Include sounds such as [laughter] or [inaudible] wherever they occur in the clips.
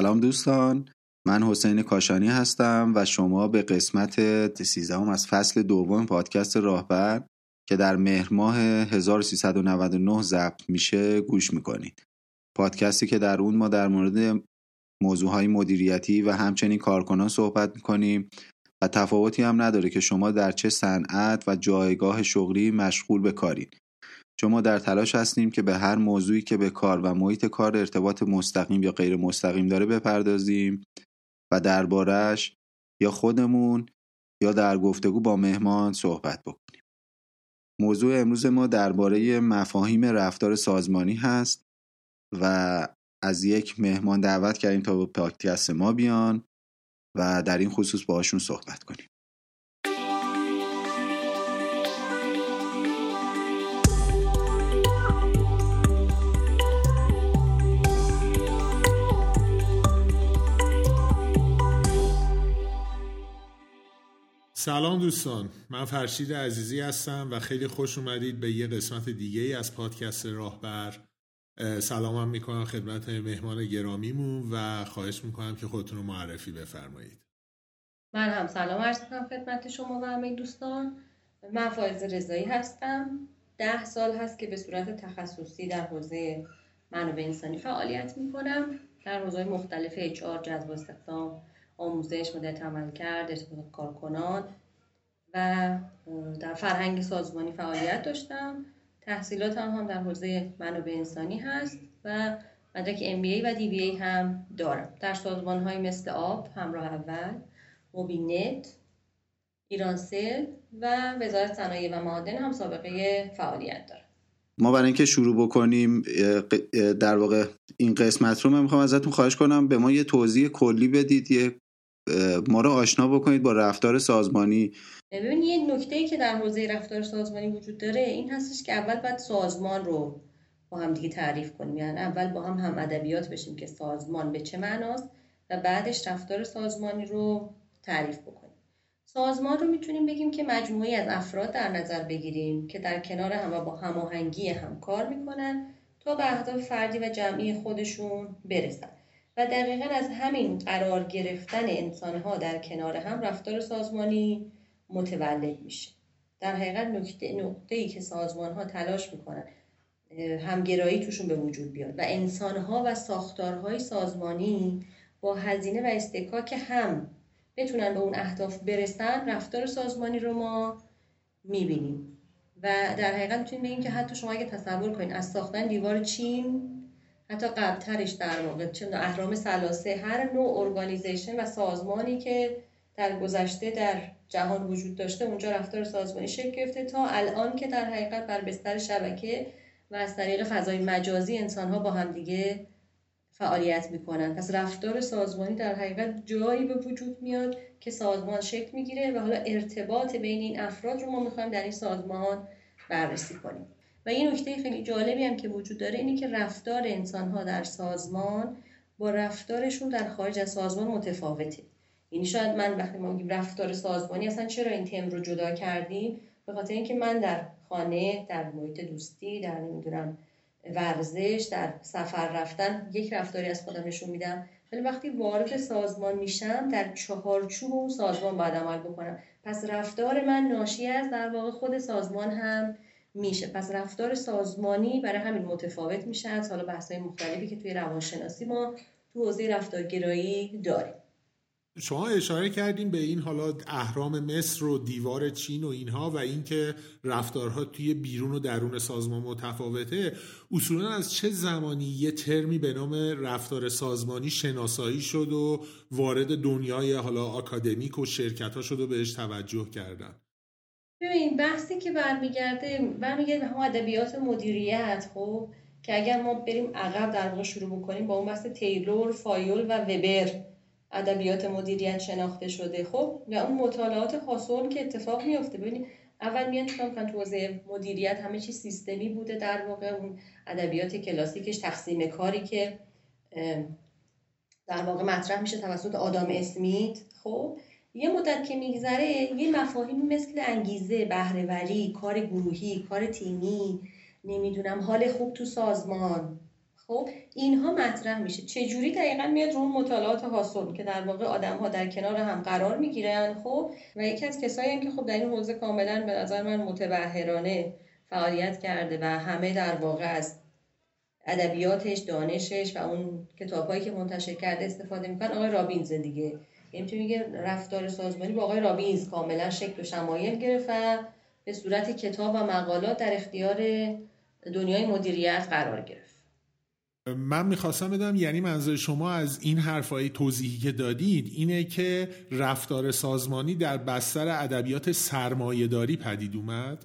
سلام دوستان. من حسین کاشانی هستم و شما به قسمت سیزدهم از فصل دوم پادکست راهبر که در مهر ماه 1399 ضبط میشه گوش می‌کنید. پادکستی که در اون ما در مورد موضوعهای مدیریتی و همچنین کارکنان صحبت می‌کنیم و تفاوتی هم نداره که شما در چه صنعت و جایگاه شغلی مشغول به کارید. شما در تلاش هستیم که به هر موضوعی که به کار و محیط کار ارتباط مستقیم یا غیر مستقیم داره بپردازیم و دربارش یا خودمون یا در گفتگو با مهمان صحبت بکنیم. موضوع امروز ما درباره مفاهیم رفتار سازمانی هست و از یک مهمان دعوت کردیم تا به پادکست ما بیان و در این خصوص باشون صحبت کنیم. سلام دوستان من فرشید عزیزی هستم و خیلی خوش اومدید به یه قسمت دیگه از پادکست راهبر. سلامم می‌کنم خدمت مهمان گرامیمون و خواهش می‌کنم که خودتون رو معرفی بفرمایید. من هم سلام عرض کنم خدمت شما و همه دوستان. من فایز رضایی هستم. ده سال هست که به صورت تخصصی در حوزه منابع انسانی فعالیت می‌کنم. در حوزه مختلف آر جذب استخدام آموزش مدت عمل کرد ارتباط کارکنان و در فرهنگ سازمانی فعالیت داشتم. تحصیلاتم هم در حوزه منابع انسانی هست و مدرک MBA و DBA هم دارم. در سازمان های مثل آب، همراه اول، موبینت، ایرانسل و وزارت صنایع و معادن هم سابقه فعالیت دارم. ما برای اینکه شروع بکنیم در واقع این قسمت رو من می‌خوام ازتون خواهش کنم. به ما یه توضیح کلی بدید یه ما رو آشنا بکنید با رفتار سازمانی. ببین یه نکته که در حوزه رفتار سازمانی وجود داره این هستش که اول باید سازمان رو با هم دیگه تعریف کنیم. یعنی اول با هم هم ادبیات بشیم که سازمان به چه معناست و بعدش رفتار سازمانی رو تعریف بکنیم. سازمان رو می‌تونیم بگیم که مجموعی از افراد در نظر بگیریم که در کنار هم و با هماهنگی هم کار می‌کنن تا به اهداف فردی و جمعی خودشون برسن. و دقیقا از همین قرار گرفتن انسانها در کنار هم رفتار سازمانی متولد میشه. در حقیقت نقطه, نقطه ای که سازمان ها تلاش می‌کنن همگرایی توشون به وجود بیاد و انسان ها و ساختارهای سازمانی با هزینه و استکاک هم بتونن به اون اهداف برسن رفتار سازمانی رو ما می‌بینیم. و در حقیقت می‌تونیم بگیم که حتی شما اگه تصور کنید از ساختن دیوار چین حتی قبلترش در واقع چه اهرام سلاسه هر نوع ارگانیزیشن و سازمانی که در گذشته در جهان وجود داشته اونجا رفتار سازمانی شکل گرفته تا الان که در حقیقت بر بستر شبکه و از طریق فضای مجازی انسانها با همدیگه فعالیت می‌کنن. پس رفتار سازمانی در حقیقت جایی به وجود میاد که سازمان شکل می‌گیره و حالا ارتباط بین این افراد رو ما می‌خوایم در این سازمان بررسی کنیم. و یه نکته خیلی جالبی هم که وجود داره اینه که رفتار انسانها در سازمان با رفتارشون در خارج از سازمان متفاوته. یعنی شاید من وقتی ما میگیم رفتار سازمانی اصلا چرا این تم رو جدا کردیم؟ به خاطر اینکه من در خانه در محیط دوستی در نمی‌دونم ورزش در سفر رفتن یک رفتاری از خودم نشون میدم. ولی وقتی وارد سازمان میشم در چهارچوب اون سازمان باید عمل بکنم. پس رفتار من ناشی از در واقع خود سازمان هم میشه. پس رفتار سازمانی برای همین متفاوت میشه از حالا بحث‌های مختلفی که توی روانشناسی ما تو حوزه رفتارگرایی داریم. شما اشاره کردیم به این حالا اهرام مصر و دیوار چین و اینها و اینکه رفتارها توی بیرون و درون سازمان متفاوته. اصولا از چه زمانی یه ترمی به نام رفتار سازمانی شناسایی شد و وارد دنیای حالا آکادمیک و شرکت ها شد و بهش توجه کردن؟ ببین بحثی که برمیگرده برمیگرده به ادبیات مدیریت خب؟ که اگر ما بریم عقب در واقع شروع بکنیم با اون بحث تیلور فایول و وبر ادبیات مدیریت شناخته شده خب؟ و اون مطالعات خاصون که اتفاق میفته ببینید اول میان چون کن تو مدیریت همه چی سیستمی بوده در واقع اون ادبیات کلاسیکش تقسیم کاری که در واقع مطرح میشه توسط آدام اسمیت خب؟ یه مدت که میگذره یه مفاهیمی مثل انگیزه بهرهوری کار گروهی کار تیمی نمی‌دونم حال خوب تو سازمان. خب اینها مطرح میشه. چه جوری دقیقا میاد رو مطالعات حاصل که در واقع آدم ها در کنار هم قرار می‌گیرن؟ خب و یکی از کسایی هم که خب در این حوزه کاملا به نظر من متبهرانه فعالیت کرده و همه در واقع از ادبیاتش دانشش و اون کتابهایی که منتشر کرده استفاده می‌کنن آقای رابینز دیگه یعنی میگه رفتار سازمانی با آقای رابینز کاملا شکل و شمایل گرفت و به صورت کتاب و مقالات در اختیار دنیای مدیریت قرار گرفت. من می‌خواستم بدم یعنی منظور شما از این حرفای توضیحی که دادید اینه که رفتار سازمانی در بستر ادبیات سرمایهداری پدید اومد؟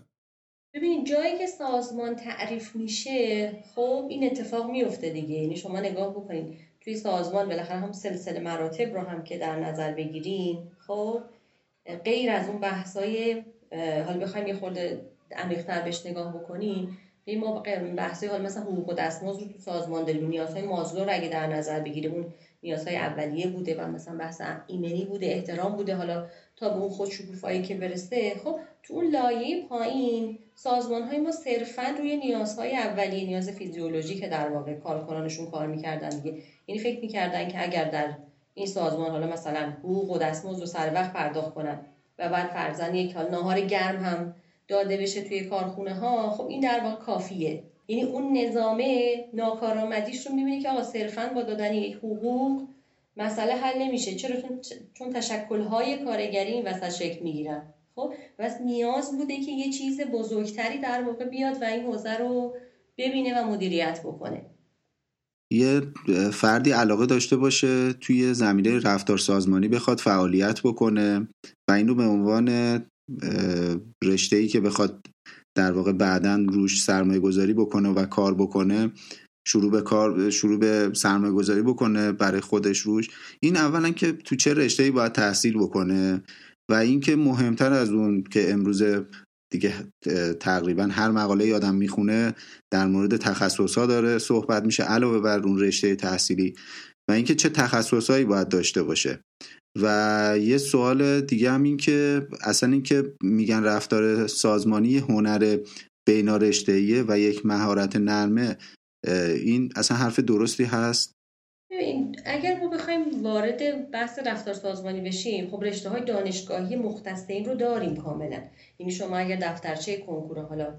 ببینید جایی که سازمان تعریف میشه خب این اتفاق میفته دیگه. یعنی شما نگاه بکنید. توی سازمان بالاخره هم سلسله مراتب رو هم که در نظر بگیریم خب غیر از اون بحثای حالا بخوایم یه خورده عمیق‌تر بهش نگاه بکنیم ما بحثی حال مثلا حقوق و دستمزد رو تو سازمان داریم نیازهای مازلو رو اگه در نظر بگیریم اون نیازهای اولیه بوده و مثلا بحث ایمنی بوده احترام بوده حالا تا به اون خودشکوفایی که برسه. خب تو اون لایه پایین سازمان های ما صرفا روی نیازهای اولیه نیاز فیزیولوژی که در واقع کارکنانشون کار می‌کردن دیگه. یعنی فکر می‌کردن که اگر در این سازمان حالا مثلا حقوق و دستمزد رو سر وقت پرداخت کنن و بعد فرزن یک حال ناهار گرم هم داده بشه توی کارخونه ها خب این در واقع کافیه. یعنی اون نظامه ناکارآمدیش رو می‌بینی که آقا صرفا با دادن یک حقوق مسئله حل نمیشه. چرا؟ چون تشکل‌های کارگری این وسط شکل می‌گیرن. خب؟ و نیاز بوده که یه چیز بزرگتری در واقع بیاد و این حوزه رو ببینه و مدیریت بکنه. یه فردی علاقه داشته باشه توی زمینه رفتار سازمانی بخواد فعالیت بکنه و این رو به عنوان رشته ای که بخواد در واقع بعدا روش سرمایه گذاری بکنه و کار بکنه شروع به کار شروع به سرمایه گذاری بکنه برای خودش روش. این اولا که تو چه رشته ای باید تحصیل بکنه و اینکه مهمتر از اون که امروز دیگه تقریبا هر مقاله آدم می‌خونه در مورد تخصص ها داره صحبت میشه علاوه بر اون رشته تحصیلی و اینکه چه تخصصهایی باید داشته باشه. و یه سوال دیگه هم این که اصلا اینکه میگن رفتار سازمانی هنر بینارشتهیه و یک مهارت نرمه این اصلا حرف درستی هست؟ اگر ما بخوایم وارد بحث رفتار سازمانی بشیم خب رشته های دانشگاهی مختص این رو داریم کاملا. یعنی شما اگر دفترچه کنکور حالا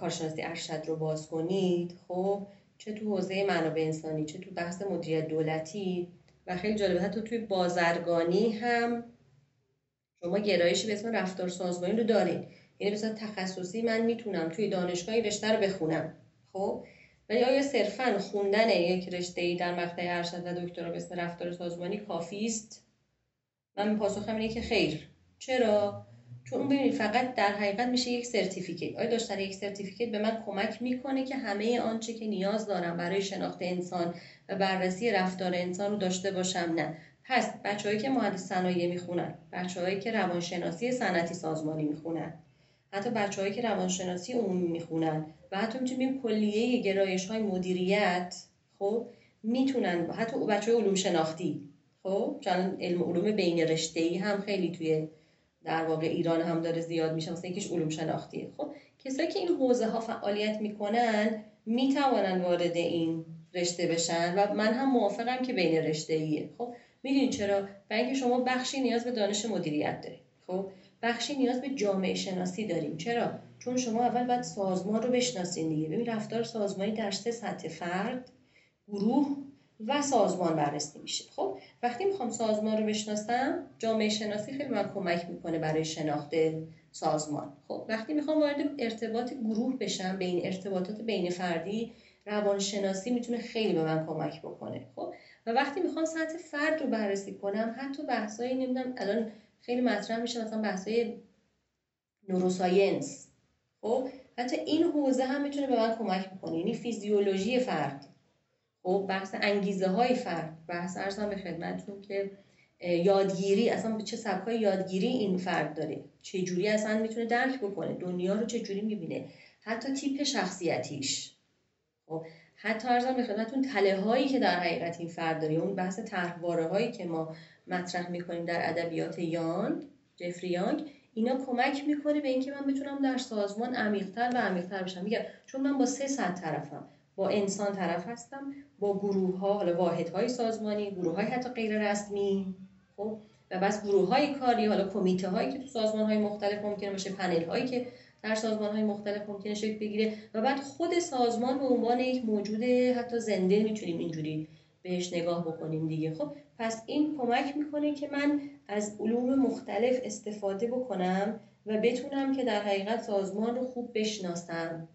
کارشناسی ارشد رو باز کنید خب چه تو حوزه منابع انسانی چه تو بحث مدیریت دولتی و خیلی جالبه حتی توی بازرگانی هم شما گرایشی به اسم رفتار سازمانی رو دارید یعنی مثلا تخصصی من می‌تونم توی دانشگاهی رشته رو بخونم. خب؟ ولی آیا صرفا خوندن یک رشته ای در مقطع ارشد و دکترا به اسم رفتار سازمانی کافی است؟ من پاسخم اینه که خیر. چرا؟ چون ببینید فقط در حقیقت میشه یک certificate. آیا داشتن یک certificate به من کمک می‌کنه که همه آنچه که نیاز دارم برای شناخت انسان و بررسی رفتار انسان رو داشته باشم؟ نه. پس بچههایی که مهندس صنایع می‌خونن بچههایی که روانشناسی صنعتی سازمانی می‌خونن حتی بچههایی که روانشناسی عمومی می‌خونن و حتی می‌تونیم کلیه گرایش های مدیریت خب می‌تونن حتی بچه علوم شناختی خب چون علم علوم بین رشته ای هم خیلی توی در واقع ایران هم داره زیاد میشه مثلا یکیش علوم شناختیه خب کسایی که این حوزه ها فعالیت می‌کنن می‌توانن وارد این رشته بشن و من هم موافقم که بین رشته ایه خب می‌دونید چرا؟ برای شما بخشی نیاز به دانش مدیریت دارید خب بخشی نیاز به جامعه شناسی داریم چرا؟ چون شما اول باید سازمان رو بشناسین دیگه. ببین رفتار سازمانی در سطح فرد گروه و سازمان بررسی میشه. خب وقتی می‌خوام سازمان رو بشناسم جامعه شناسی خیلی من کمک می‌کنه برای شناخت سازمان. خب وقتی می‌خوام وارد ارتباط گروه بشم بین ارتباطات بین فردی روانشناسی می‌تونه خیلی به من کمک بکنه. خب و وقتی می‌خوام سطح فرد رو بررسی کنم حتی بحثایی نمی‌دونم الان خیلی مطرح میشه مثلا بحثای نوروساینس. خب حتی این حوزه هم می‌تونه به من کمک بکنه. یعنی فیزیولوژی فرد. خب بحث انگیزه های فرد. بحث ارزم به خدمتتون که یادگیری اصلا به چه سبکای یادگیری این فرد داره؟ چه جوری اصلا می‌تونه درک بکنه؟ دنیا رو چه جوری می‌بینه؟ حتی تیپ شخصیتیش. خب حتی ارزم به خدمتتون تله هایی که در حقیقت این فرد داره اون بحث طرحواره هایی که ما مطرح می‌کنیم در ادبیات یانگ جفری یانگ اینا کمک می‌کنه به اینکه من بتونم در سازمان عمیقتر و عمیقتر بشم. میگم چون من با سه سطح طرفم. با انسان طرف هستم با گروه ها حالا واحد های سازمانی گروه های حتی غیر رسمی خب؟ و بس گروه های کاری حالا کمیته هایی که تو سازمان های مختلف ممکنه باشه پنل هایی که در سازمان های مختلف ممکنه شکل بگیره و بعد خود سازمان به عنوان یک موجود حتی زنده می‌تونیم اینجوری بهش نگاه بکنیم دیگه. خب پس این کمک می‌کنه که من از علوم مختلف استفاده بکنم و بتونم که در حقیقت سازمان رو خوب بشناسم.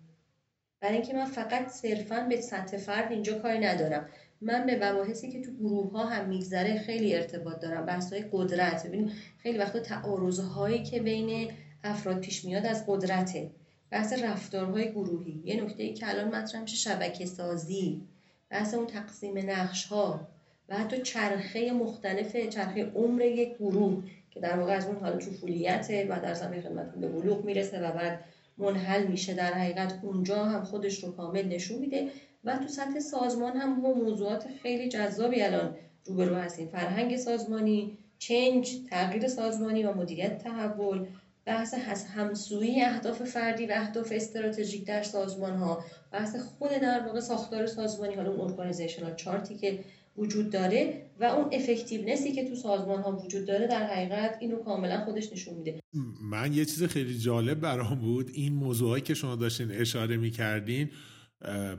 برای اینکه من فقط صرفا به سطح فرد اینجا کاری ندارم. من به مباحثی که تو گروه ها هم میگذره خیلی ارتباط دارم. بحث های قدرت. ببینید خیلی وقتا تعارض هایی که بین افراد پیش میاد از قدرته. بحث رفتارهای گروهی. یه نکته ای که الان مطرح میشه شبکه سازی. بحث اون تقسیم نقش ها و حتی چرخه مختلف چرخه عمر یک گروه که در واقع از اون حال طفولیته و در زمین خدمتتون به بلوغ می‌رسه و بعد منحل میشه. در حقیقت اونجا هم خودش رو کامل نشون میده و تو سطح سازمان هم با موضوعات خیلی جذابی الان روبرو هستیم. فرهنگ سازمانی چنج تغییر سازمانی و مدیریت تحول بحث همسویی اهداف فردی و اهداف استراتژیک در سازمان ها بحث خود در واقع ساختار سازمانی حالا اون ارگانیزیشنال چارتی که وجود داره و اون افکتیونسی که تو سازمان ها وجود داره در حقیقت اینو کاملا خودش نشون میده. من یه چیز خیلی جالب برام بود. این موضوعایی که شما داشتین اشاره می‌کردین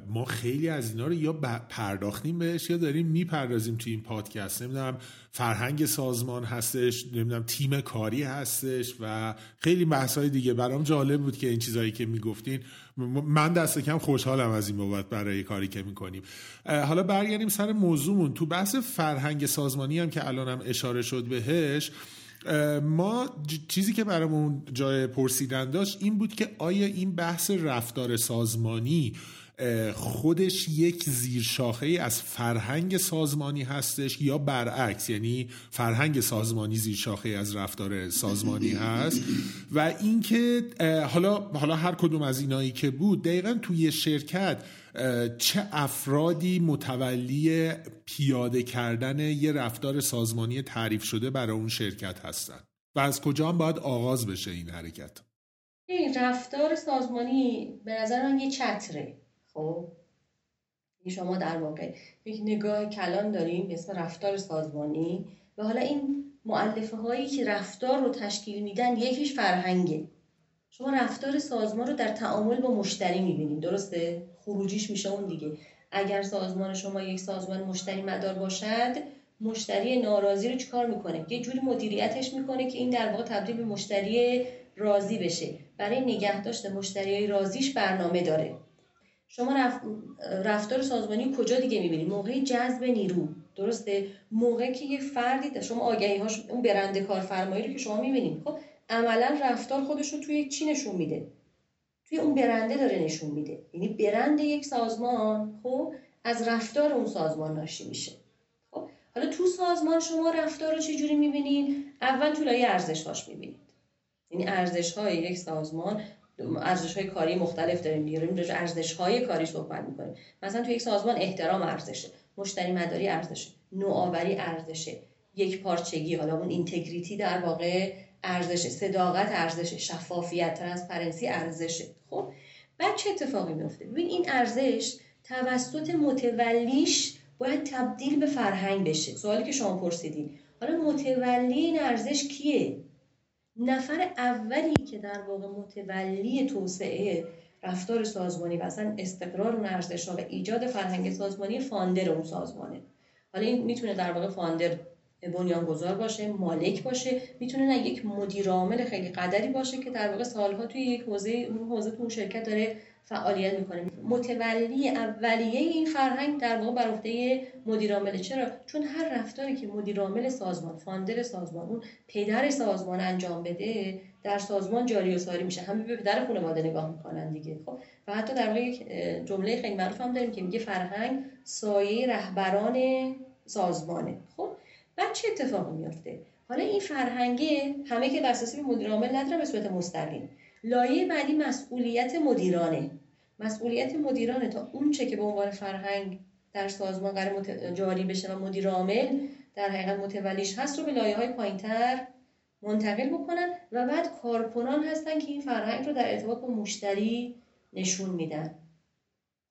ما خیلی از اینا رو یا پرداختیم بهش یا داریم می‌پردازیم تو این پادکست. نمی‌دونم فرهنگ سازمان هستش نمی‌دونم تیم کاری هستش و خیلی بحث دیگه. برام جالب بود که این چیزهایی که می‌گفتین. من دست کم خوشحالم از این بابت برای کاری که می‌کنیم. حالا برگردیم سر موضوعمون. تو بحث فرهنگ سازمانی هم که الانم اشاره شد بهش ما چیزی که برامون جای پرسیدن داشت این بود که آیا این بحث رفتار سازمانی خودش یک زیرشاخه ای از فرهنگ سازمانی هستش یا برعکس یعنی فرهنگ سازمانی زیرشاخه از رفتار سازمانی هست. و اینکه حالا حالا هر کدوم از اینایی که بود دقیقا توی شرکت چه افرادی متولی پیاده کردن یه رفتار سازمانی تعریف شده برای اون شرکت هستن؟ و از کجا هم باید آغاز بشه این حرکت؟ این رفتار سازمانی به نظر من یه چتره. خب شما در واقع یک نگاه کلان داریم به اسم رفتار سازمانی و حالا این معلفه هایی که رفتار رو تشکیل میدن یکیش فرهنگه. شما رفتار سازمان رو در تعامل با مشتری می‌بینید درسته؟ خروجیش میشه اون دیگه. اگر سازمان شما یک سازمان مشتری مدار باشد مشتری ناراضی رو چیکار می‌کنه؟ یه جوری مدیریتش می‌کنه که این در واقع تبدیل به مشتری راضی بشه. برای نگه داشته مشتری راضیش برنامه داره. شما رفتار سازمانی کجا دیگه می‌بینید موقع جذب نیرو. درسته؟ موقعی که یه فردی شما آگهی هاش اون برنده کارفرمایی رو که شما می‌بینید خب عملا رفتار خودش رو توی چی نشون میده؟ توی اون برنده داره نشون میده. یعنی برند یک سازمان خب از رفتار اون سازمان ناشی میشه. خب حالا تو سازمان شما رفتار رو چجوری می‌بینید؟ اول تو لایه ارزش هاش می‌بینید. یعنی ارزش های یک سازمان ارزش های کاری مختلف داریم دیگه. راجع ارزش های کاری صحبت می‌کنیم. مثلا تو یک سازمان احترام ارزشه مشتری مداری ارزشه نوآوری ارزشه یک پارچگی حالا اون integrity در واقع ارزشه صداقت ارزشه شفافیت transparency ارزشه. خب؟ بعد چه اتفاقی میفته ببین این ارزش توسط متولیش باید تبدیل به فرهنگ بشه. سوالی که شما پرسیدین. حالا متولی این ارزش کیه؟ نفر اولی که در واقع متولی توسعه رفتار سازمانی و اصلا استقرار اون ارزش و ایجاد فرهنگ سازمانی فاندر اون سازمانه. حالا این می‌تونه در واقع فاندر بنیانگذار باشه مالک باشه می‌تونه نه یک مدیر عامل خیلی قدری باشه که در واقع سالها توی یک حوزه اون حوزه تو اون شرکت داره فعالیت می‌کنه. متولی اولیه این فرهنگ در واقع بر عهده چرا؟ چون هر رفتاری که مدیر عامل سازمان فاندر سازمان اون پدر سازمان انجام بده در سازمان جاری و ساری میشه. همه به پدر خانواده نگاه می‌کنن دیگه. خب و حتی در واقع یک جمله خیلی معروف هم داریم که میگه فرهنگ سایه رهبران سازمانه. خب بعد چه اتفاقی میافته؟ حالا این فرهنگه همه که دسترسی به مدیر عامل نداره به صورت مستقیم. لایه بعدی مسئولیت مدیرانه. مسئولیت مدیرانه. تا اون چه که به عنوان فرهنگ در سازمان قرار جاری بشه و مدیر عامل در حقیقت متولیش هست رو به لایه های پایینتر منتقل بکنن و بعد کارکنان هستن که این فرهنگ رو در ارتباط با مشتری نشون میدن.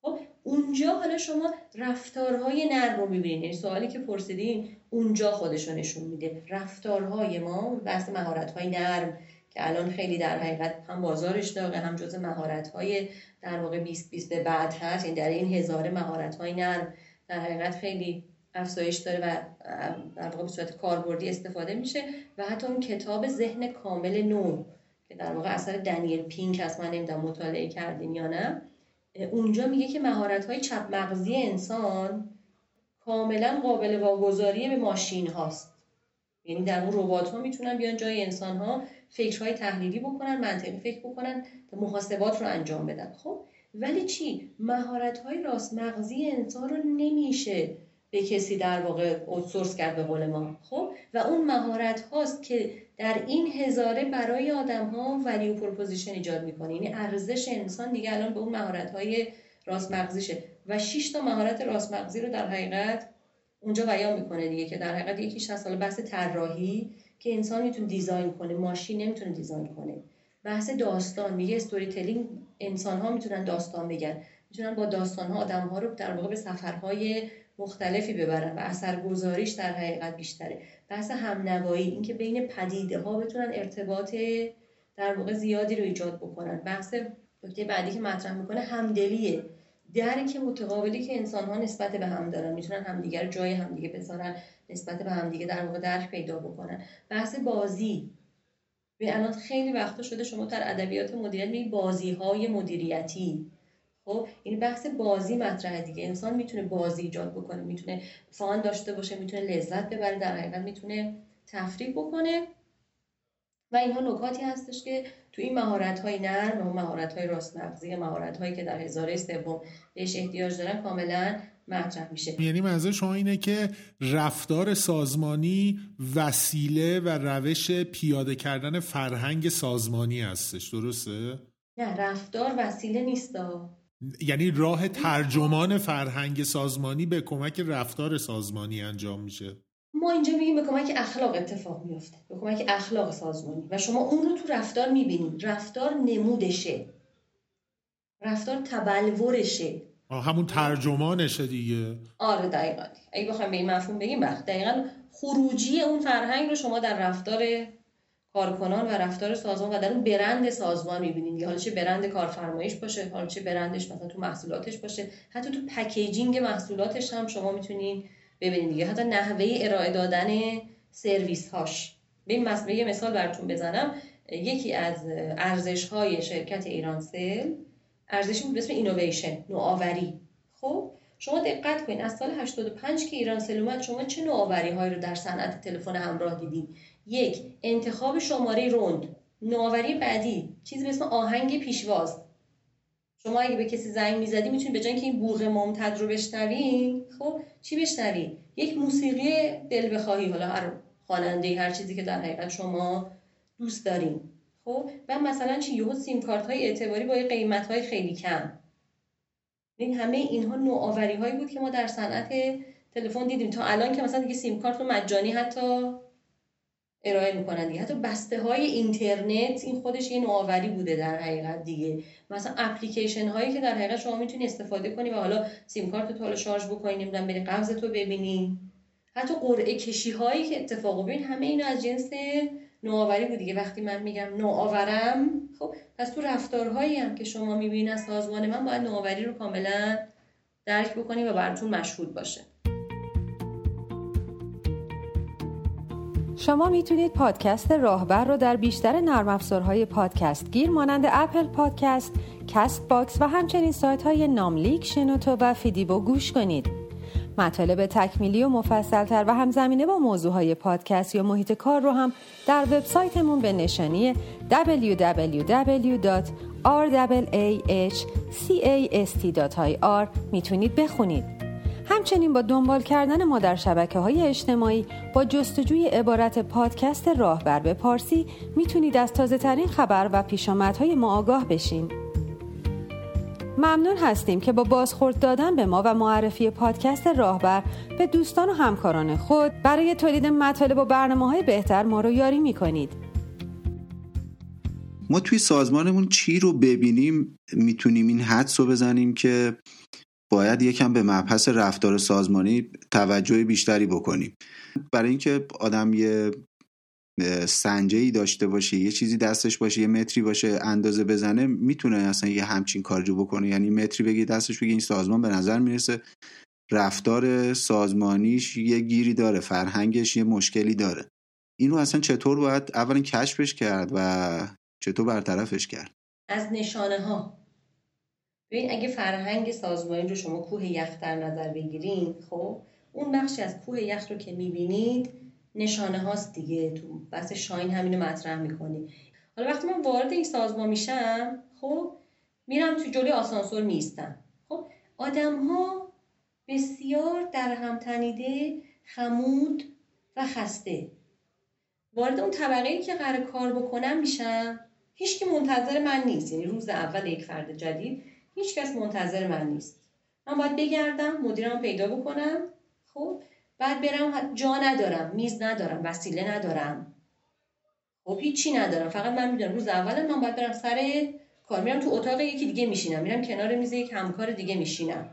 خب اونجا حالا شما رفتارهای نرم رو می‌بینید یعنی سوالی که پرسیدین اونجا خودشو نشون میده. رفتارهای ما بحث مهارت‌های نرم. که الان خیلی در حقیقت هم بازارش داغه هم جز مهارت‌های در واقع 20 20 به بعد هست. یعنی در این هزار مهارت‌های نرم در حقیقت خیلی افزایش داره و در واقع به صورت کاربردی استفاده میشه. و حتی اون کتاب ذهن کامل نو که در واقع اثر دنیل پینک هست من نمی‌دونم مطالعه کردین یا نه اونجا میگه که مهارت های چپ مغزی انسان کاملا قابل واگذاری به ماشین هاست یعنی در اون ربات ها می‌تونن بیان جای انسان ها فکرهای تحلیلی بکنن منطقی فکر بکنن محاسبات رو انجام بدن. خب ولی چی؟ مهارت های راست مغزی انسان رو نمیشه به کسی در واقع outsource کرد به قول ما. خب و اون مهارت هاست که در این هزاره برای آدم ها value proposition ایجاد می‌کنه. یعنی ارزش انسان دیگه الان به اون مهارت های راست مغزیشه و 6 تا مهارت راست مغزی رو در حقیقت اونجا بیان می‌کنه دیگه که در حقیقت یکیش هست حالا بحث طراحی. که انسان می‌تونه دیزاین کنه ماشین نمی‌تونه دیزاین کنه. بحث داستان میگه استوری تلینگ انسان ها می‌تونن داستان بگن. می‌تونن با داستان ها آدم ها رو در واقع به سفرهای مختلفی ببرن و اثرگذاریش در حقیقت بیشتره. بحث همنوایی اینکه بین پدیده ها بتونن ارتباط در واقع زیادی رو ایجاد بکنن. بحث نکته بعدی که مطرح می‌کنه همدلیه. درک متقابلی که انسان ها نسبت به هم دارن می‌تونن همدیگر جای همدیگه بذارن نسبت به همدیگه در واقع درک پیدا بکنن. بحث بازی. به الان خیلی وقتا شده شما در ادبیات مدیریت می بازی های مدیریتی. خب این بحث بازی مطرحه دیگه. انسان می‌تونه بازی ایجاد بکنه می‌تونه فان داشته باشه می‌تونه لذت ببره در حقیقت می‌تونه تفریح بکنه. و اینها نکاتی هستش که تو این مهارت های نرم و مهارت های راست مغزی مهارت هایی که در هزاره سوم بهش احتیاج دارن کاملا مطرح میشه. یعنی منظور شما اینه که رفتار سازمانی وسیله و روش پیاده کردن فرهنگ سازمانی هستش. درسته؟ نه رفتار وسیله نیست یعنی راه ترجمان فرهنگ سازمانی به کمک رفتار سازمانی انجام میشه. ما اینجا میگیم به کمک اخلاق اتفاق میفته به کمک اخلاق سازمانی و شما اون رو تو رفتار می‌بینید رفتار نمودشه. رفتار تبلورشه. همون ترجمانشه دیگه. آره دقیقا. اگه بخوایم به این مفهوم بگیم وقت دقیقا خروجی اون فرهنگ رو شما در رفتار کارکنان و رفتار سازمان و در اون برند سازمان می‌بینید حالا چه برند کارفرمایش باشه حالا چه برندش مثلا تو محصولاتش باشه. حتی تو پکیجینگ محصولاتش هم شما می‌تونید ببینید دیگه. حتی نحوه ارائه دادن سرویس هاش به این یه مثال براتون بزنم. یکی از ارزش های شرکت ایرانسل ارزشی بود به اسم اینویشن نوآوری. خب شما دقت کنید از سال 85 که ایرانسل اومد شما چه نوآوری هایی رو در صنعت تلفن همراه دیدید یک انتخاب شماره روند. نوآوری بعدی چیزی به اسم آهنگ پیشواز. شما اگه به کسی زنگ می‌زدی می‌تونید به جای اینکه این بوغ ممتد رو بشنوین خب چی بشنوین یک موسیقی دل بخواهی حالا هر خواننده هر چیزی که در حقیقت شما دوست دارین. خب؟ و مثلا چی؟ یهو سیم کارت های اعتباری با قیمت های خیلی کم. این همه اینها نوآوری هایی بود که ما در صنعت تلفن دیدیم. تا الان که مثلا دیگه سیم کارت رو مجانی حتی ارائه می‌کنن دیگه. حتی بسته های اینترنت این خودش یه نوآوری بوده در حقیقت دیگه. مثلا اپلیکیشن هایی که در حقیقت شما می‌تونی استفاده کنی و حالا سیم کارت تو حالا شارژ بکنی نمی‌دونم بری قبض تو ببینی. حتی قرعه کشی هایی که اتفاق ببین همه اینا از جنس نوآوری بود دیگه. وقتی من میگم نوآورم خب پس تو رفتارهایی هم که شما می‌بینید از سازمان من باید نوآوری رو کاملا درک بکنی و براتون مشهود باشه. شما می‌تونید پادکست راهبر رو در بیشتر نرم افزارهای پادکست گیر مانند Apple Podcast، Castbox و همچنین سایت های ناملیک، شنوتو و فیدیبو گوش کنید. مطالب تکمیلی و مفصلتر و همزمینه با موضوع های پادکست یا محیط کار رو هم در وبسایتمون به نشانی www.rwahcast.ir می‌تونید بخونید. همچنین با دنبال کردن ما در شبکه های اجتماعی با جستجوی عبارت پادکست راهبر به پارسی می‌تونید از تازه ترین خبر و پیشامدهای ما آگاه بشین. ممنون هستیم که با بازخورد دادن به ما و معرفی پادکست راهبر به دوستان و همکاران خود برای تولید مطالب و برنامه های بهتر ما رو یاری می‌کنید. ما توی سازمانمون چی رو ببینیم می‌تونیم این حدس رو بزنیم که باید یکم به مبحث رفتار سازمانی توجه بیشتری بکنیم. برای اینکه آدم یه سنجه ای داشته باشه یه چیزی دستش باشه یه متری باشه اندازه بزنه می‌تونه اصلا یه همچین کارجو بکنه. یعنی متری بگی دستش بگی این سازمان به نظر می‌رسه رفتار سازمانیش یه گیری داره فرهنگش یه مشکلی داره. اینو اصلا چطور باید اولا کشفش کرد و چطور برطرفش کرد؟ از نشانه ها ببین اگه فرهنگ سازمانی رو شما کوه یخ در نظر بگیرین خب اون بخشی از کوه یخ رو که می‌بینید نشانه هاست دیگه. تو بحث شاین همینو مطرح می‌کنی. حالا وقتی من وارد این سازمان میشم خب میرم تو جلوی آسانسور میستم خب آدم ها بسیار در هم تنیده خمود و خسته. وارد اون طبقه ای که قرار کار بکنم میشم. هیچکی منتظر من نیست. یعنی روز اول یک فرد جدید هیچکس منتظر من نیست. من باید بگردم مدیرم پیدا بکنم. خب؟ بعد برم جا ندارم میز ندارم وسیله ندارم. خب هیچی ندارم. فقط من می‌دونم. روز اول من باید برم سر کار. میرم تو اتاق یکی دیگه میشینم. میرم کنار میز یک همکار دیگه میشینم.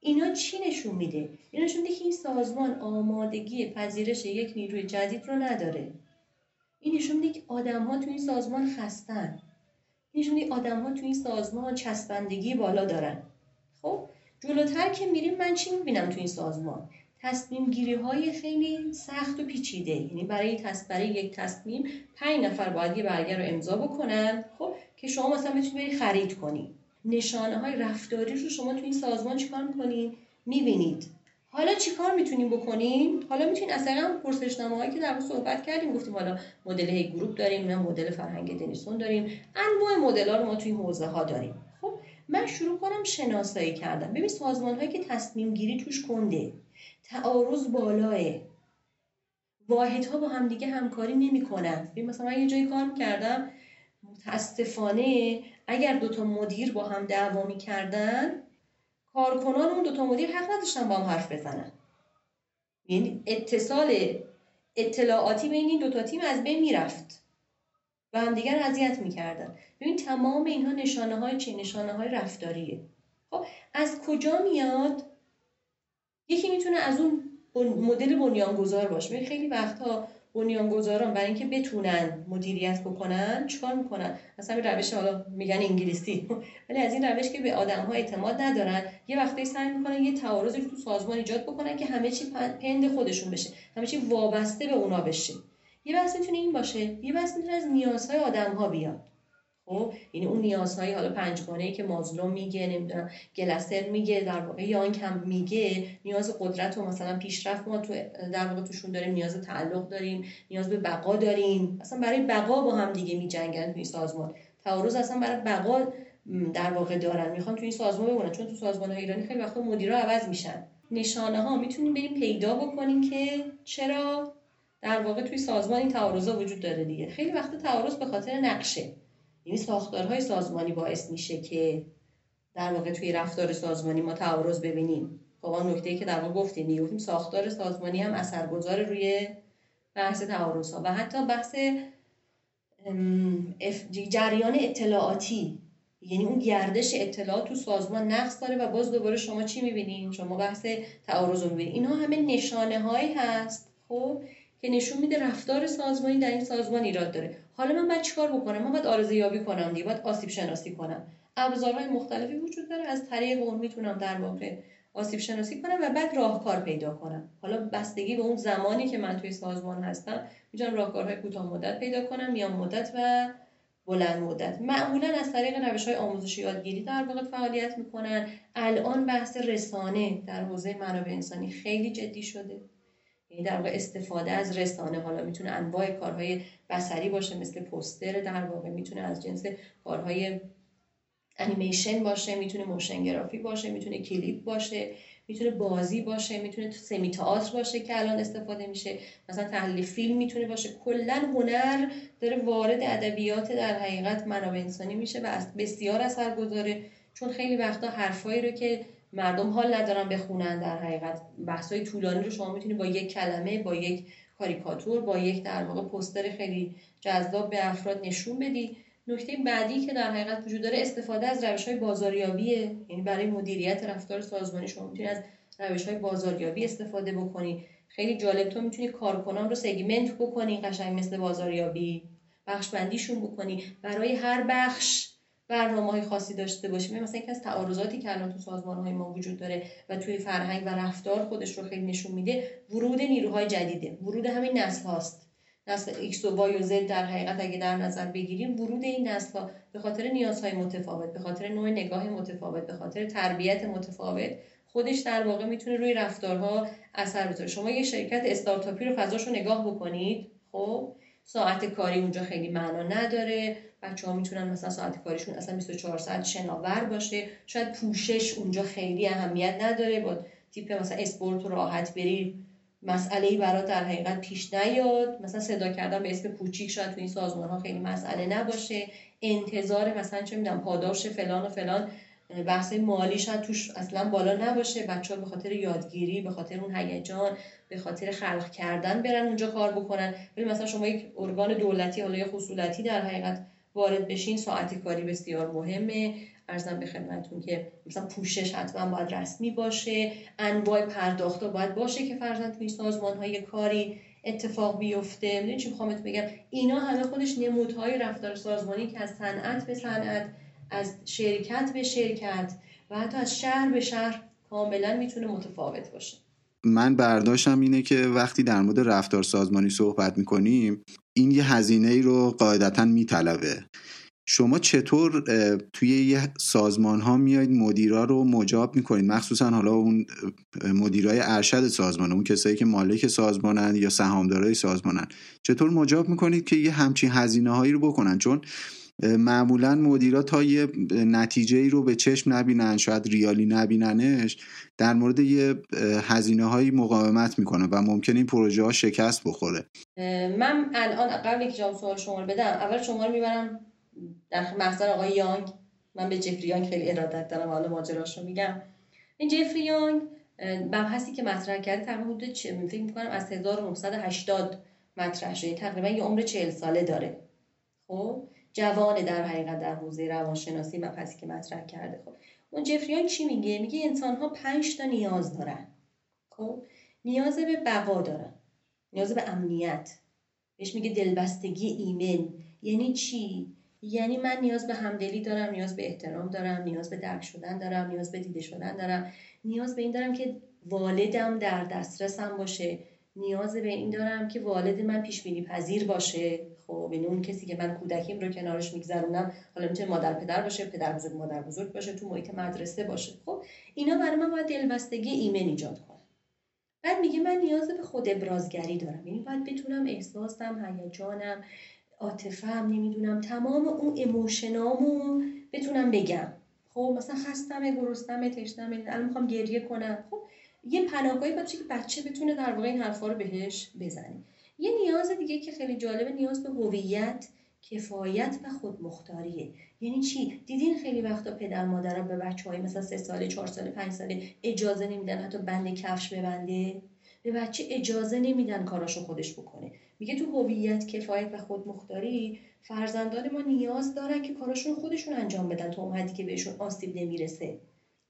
اینا چی نشون میده؟ اینا نشون میده که این سازمان آمادگی پذیرش یک نیروی جدید رو نداره. این نشون میده که آدم ها تو این سازمان خستن. میده آدم ها تو این سازمان چسبندگی بالا دارن. خب جلوتر که میریم من چی می‌بینم تو این سازمان؟ تصمیم گیری های خیلی سخت و پیچیده. یعنی برای برای یک تصمیم پنج نفر باید یه برگر رو امضا بکنن خب که شما مثلا بتونید بری خرید کنی. نشانه های رفتاری رو شما تو این سازمان چیکار می‌کنید می‌بینید. حالا چیکار می‌تونیم بکنیم؟ حالا می‌تونیم از طریق پرسشنامه هایی که در صحبت کردیم گفتیم حالا مدل هی گروپ داریم نه مدل فرهنگ دنیسون داریم. انواع مدل ها رو ما توی حوزه ها داریم. خب من شروع کنم شناسایی کردم ببین سازمان هایی که تصمیم گیری توش کنده تعارض بالاه. واحدها با همدیگه همکاری نمی‌کنن. ببین مثلا من یه جایی کار می‌کردم متاسفانه اگر دوتا مدیر با هم دعوا می‌کردن کارکنان اون دوتا مدیر حق نداشتن با هم حرف بزنن. یعنی اتصال اطلاعاتی بین این دوتا تیم از بین می‌رفت و همدیگر اذیت می‌کردن. ببین تمام اینها نشانه های چه نشانه های رفتاریه. خب از کجا میاد؟ یکی می‌تونه از اون مدل بنیانگذار باشه. خیلی وقتها بنیانگذاران برای اینکه بتونن مدیریت بکنن چیکار می‌کنن؟ مثلا به روش حالا میگن انگلیسی. [laughs] ولی از این روش که به آدم ها اعتماد ندارن یه وقتی سعی می‌کنن یه تعارضی تو سازمان ایجاد بکنن که همه چی پند خودشون بشه. همه چی وابسته به اونا بشه. یه بحث می‌تونه این باشه. یه بحث می‌تونه از نیازهای آدم ها بیاد. خب یعنی اون نیازهای حالا پنجگانه که مازلو میگه نمی‌دونم گلسر میگه در واقع یانگ هم میگه نیاز قدرت و مثلا پیشرفت ما تو در واقع توشون داریم نیاز تعلق داریم نیاز به بقا داریم. اصلا برای بقا با هم دیگه میجنگن توی سازمان. تعارض اصلا برای بقا در واقع دارن. می‌خوان توی این سازمان بمونن. چون تو سازمان های ایرانی خیلی وقتا مدیرا عوض میشن. نشانه ها می‌تونیم بریم پیدا بکنیم که چرا در واقع توی سازمان این تعارضا وجود داره دیگه. خیلی وقتا تعارض به خاطر نقشه. یعنی ساختارهای سازمانی باعث میشه که در واقع توی رفتار سازمانی ما تعارض ببینیم. خب آن نکته که در واقع گفتیم گفتیم ساختار سازمانی هم اثرگذار روی بحث تعارض ها و حتی بحث جریان اطلاعاتی. یعنی اون گردش اطلاعات تو سازمان نقص داره و باز دوباره شما چی می‌بینین؟ شما بحث تعارض رو می‌بینین. اینها همه نشانه هایی هست خب که نشون میده رفتار سازمانی در این سازمان ایراد داره. حالا من باید چیکار بکنم؟ من باید آرزه یابی کنم دیگه باید آسیب شناسی کنم. ابزارهای مختلفی وجود داره از طریق اون می‌تونم در واقع آسیب شناسی کنم و بعد راهکار پیدا کنم. حالا بستگی به اون زمانی که من توی سازمان هستم می‌تونم راهکارهای کوتاه مدت پیدا کنم یا مدت و بلند مدت. معمولا از طریق روش های آموزش یادگیری در واقع فعالیت می‌کنن. الان بحث رسانه در حوزه منابع انسانی خیلی جدی شده. یعنی در واقع استفاده از رسانه حالا می‌تونه انواع کارهای بصری باشه مثل پوستر در واقع می‌تونه از جنس کارهای انیمیشن باشه می‌تونه motion graphic باشه می‌تونه کلیپ باشه می‌تونه بازی باشه می‌تونه سمی تئاتر باشه که الان استفاده میشه. مثلا تحلیل فیلم می‌تونه باشه. کلا هنر داره وارد ادبیات در حقیقت منابع انسانی میشه و بسیار اثر گذاره چون خیلی وقتا حرفایی رو که مردم حال ندارن بخونن. در حقیقت بحثای طولانی رو شما می‌تونید با یک کلمه با یک کاریکاتور با یک در واقع پوستر خیلی جذاب به افراد نشون بدی. نکته بعدی که در حقیقت وجود داره استفاده از روش های بازاریابیه. یعنی برای مدیریت رفتار سازمانی شما می‌تونید از روش های بازاریابی استفاده بکنی. خیلی جالب تو می‌تونی کارکنان رو سگمنت بکنی قشنگ مثل بازاریابی بخش بندیشون بکنی. برای هر بخش برنامه های خاصی داشته باشیم. مثلا یکی از تعارضاتی که الان تو سازمان های ما وجود داره و توی فرهنگ و رفتار خودش رو خیلی نشون میده ورود نیروهای جدیده. ورود همین نسل هاست. نسل X و Y و Z در حقیقت اگه در نظر بگیریم ورود این نسل ها به خاطر نیازهای متفاوت به خاطر نوع نگاه متفاوت به خاطر تربیت متفاوت خودش در واقع می‌تونه روی رفتارها اثر بذاره. شما یه شرکت استارتاپی رو فضاش رو نگاه بکنید خب؟ ساعت کاری اونجا خیلی معنا نداره. بچه ها می‌تونن مثلا ساعت کاریشون اصلا 24 ساعت شناور باشه. شاید پوشش اونجا خیلی اهمیت نداره. با تیپ مثلا اسپورت راحت بری مسئله ای برات در حقیقت پیش نیاد. مثلا صدا کردن به اسم پوچیک شاید تو این سازمان ها خیلی مسئله نباشه. انتظار مثلا چه می‌دونم پاداش فلان و فلان. بحث مالی شاید توش اصلا بالا نباشه. بچه ها به خاطر یادگیری به خاطر اون هیجان به خاطر خلق کردن برن اونجا کار بکنن. ولی مثلا شما یک ارگان دولتی حالا یا خصولتی در حقیقت وارد بشین ساعت کاری بسیار مهمه. ارزم به خدمتتون که مثلا پوشش حتما باید رسمی باشه. انواع پرداختا باید باشه که فرزن توی سازمان های کاری اتفاق بیفته. می‌دونی چی می‌خوام بگم؟ اینا همه خودش نمودهای رفتار سازمانی که از صنعت به صنعت از شرکت به شرکت و حتی از شهر به شهر کاملا می‌تونه متفاوت باشه. من برداشتم اینه که وقتی در مورد رفتار سازمانی صحبت می‌کنیم این یه هزینه ای رو قاعدتا میطلبه. شما چطور توی یه سازمان ها میایید مدیرا رو مجاب می‌کنید؟ مخصوصا حالا اون مدیرای ارشد سازمان اون کسایی که مالک سازمانن یا سهامدارای سازمانن. چطور مجاب می‌کنید که یه همچین هزینه هایی رو بکنن؟ چون معمولا مدیرا تا یه نتیجه ای رو به چشم نبینن شاید ریالی نبیننش در مورد یه هزینه هایی مقاومت می‌کنه و ممکن این پروژه ها شکست بخوره. من الان قبل که جواب سوال شما رو بدم اول شما رو می‌برم در محضر آقای یانگ. من به جفری یانگ خیلی ارادت دارم حالا ماجراش رو میگم. این جفری یانگ مبحثی که مطرح کرده تقریبا حدود فکر می‌کنم از 1980 مطرح شده. تقریبا یه عمر 40 ساله داره. خب؟ جوان در حقیقت در حوزه روانشناسی مبحثی که مطرح کرده. خب اون جفریان چی میگه؟ میگه انسان ها پنج تا نیاز دارن. خب نیاز به بقا دارن. نیاز به امنیت. بهش میگه دلبستگی ایمن. یعنی چی؟ یعنی من نیاز به همدلی دارم نیاز به احترام دارم نیاز به درک شدن دارم نیاز به دیده شدن دارم. نیاز به این دارم که والدم در دسترسم باشه. نیاز به این دارم که والد من پیش بینی پذیر باشه. خب یعنی اون کسی که من کودکیم رو کنارش میگذرونم حالا می‌تونه مادر پدر باشه پدر بزرگ مادر بزرگ باشه تو محیط مدرسه باشه. خب اینا برای من باید دلبستگی ایمن ایجاد کنه بعد میگه من نیاز به خود ابرازگری دارم. یعنی باید بتونم احساسم هیجانم عاطفه‌ام نمی‌دونم تمام اون اموشنامو بتونم بگم. خب مثلا خستمه گرسنمه تشنمه الان می‌خوام گریه کنم. خب یه پناهگاهی باشه که بچه بتونه در واقع این حرفا رو بهش بزنه. یه نیاز دیگه که خیلی جالبه نیاز به هویت کفایت و خودمختاریه. یعنی چی؟ دیدین خیلی وقتا پدر مادرها به بچه های مثلا سه ساله چهار ساله پنج ساله اجازه نمیدن حتی بند کفش ببنده؟ به بچه اجازه نمیدن کاراشو خودش بکنه. میگه تو هویت کفایت و خودمختاری فرزندان ما نیاز دارن که کاراشون خودشون انجام بدن تا اون حدی که بهشون آسیب نمی‌رسه.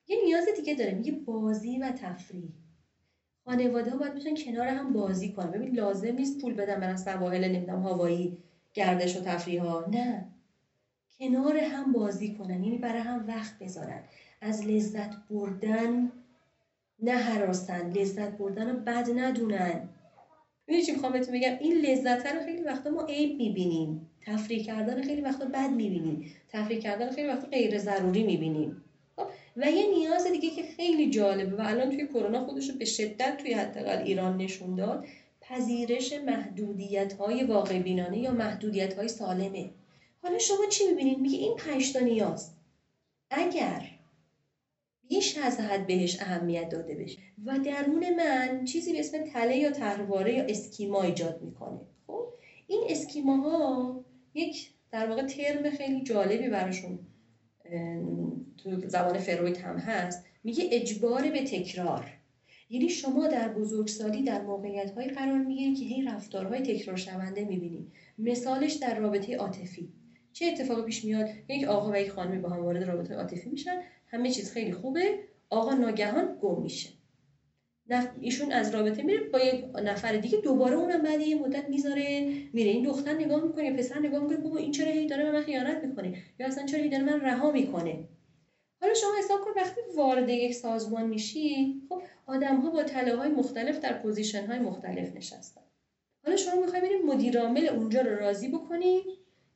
یه نیاز دیگه داره میگه بازی و تفریح. خانواده ها باید بتونن کنار هم بازی کنن. ببین لازم نیست پول بدن برن سواحل نمی‌دونم هوایی گردش و تفریح ها نه. کنار هم بازی کنن یعنی برای هم وقت بذارن. از لذت بردن نه حراسن. لذت بردن رو بد ندونن. می‌دونی چی می‌خوام بهتون بگم؟ این لذت رو خیلی وقتا ما عیب می‌بینیم. تفریح کردن خیلی وقتا بد می‌بینیم. تفریح کردن خیلی وقتا غیر ضروری می‌بینیم. و یه نیاز دیگه که خیلی جالبه و الان توی کرونا خودش رو به شدت توی حداقل ایران نشون داد پذیرش محدودیت های واقع بینانه یا محدودیت های سالمه. حالا شما چی می‌بینید؟ میگه این پنج تا نیاز. اگر بیش از حد بهش اهمیت داده بشه و درون من چیزی به اسم تله یا ترواره یا اسکیما ایجاد می‌کنه. خب؟ این اسکیماها یک در واقع ترم خیلی جالبی براشون تو زبان فروید هم هست میگه اجبار به تکرار. یعنی شما در بزرگسالی در موقعیت های قرار می‌گیرید که هی رفتارهای تکرار شونده می‌بینید مثالش در رابطه عاطفی. چه اتفاقی پیش میاد؟ یک آقا و یک خانمی با هم وارد رابطه عاطفی میشن همه چیز خیلی خوبه آقا ناگهان گم میشه. ایشون از رابطه میره با یک نفر دیگه دوباره اونم بعد یه مدت می‌ذاره میره. این دختر نگاه می‌کنه پسر نگاه می‌کنه بابا این چرا هی داره به من خیانت می‌کنه؟ یا اصلا چرا هی داره من رها می‌کنه؟ حالا شما حساب کن وقتی وارد یک سازمان میشی خب آدم ها با تله های مختلف در پوزیشن های مختلف نشستن. حالا شما می‌خوای بریم مدیر عامل اونجا رو راضی بکنی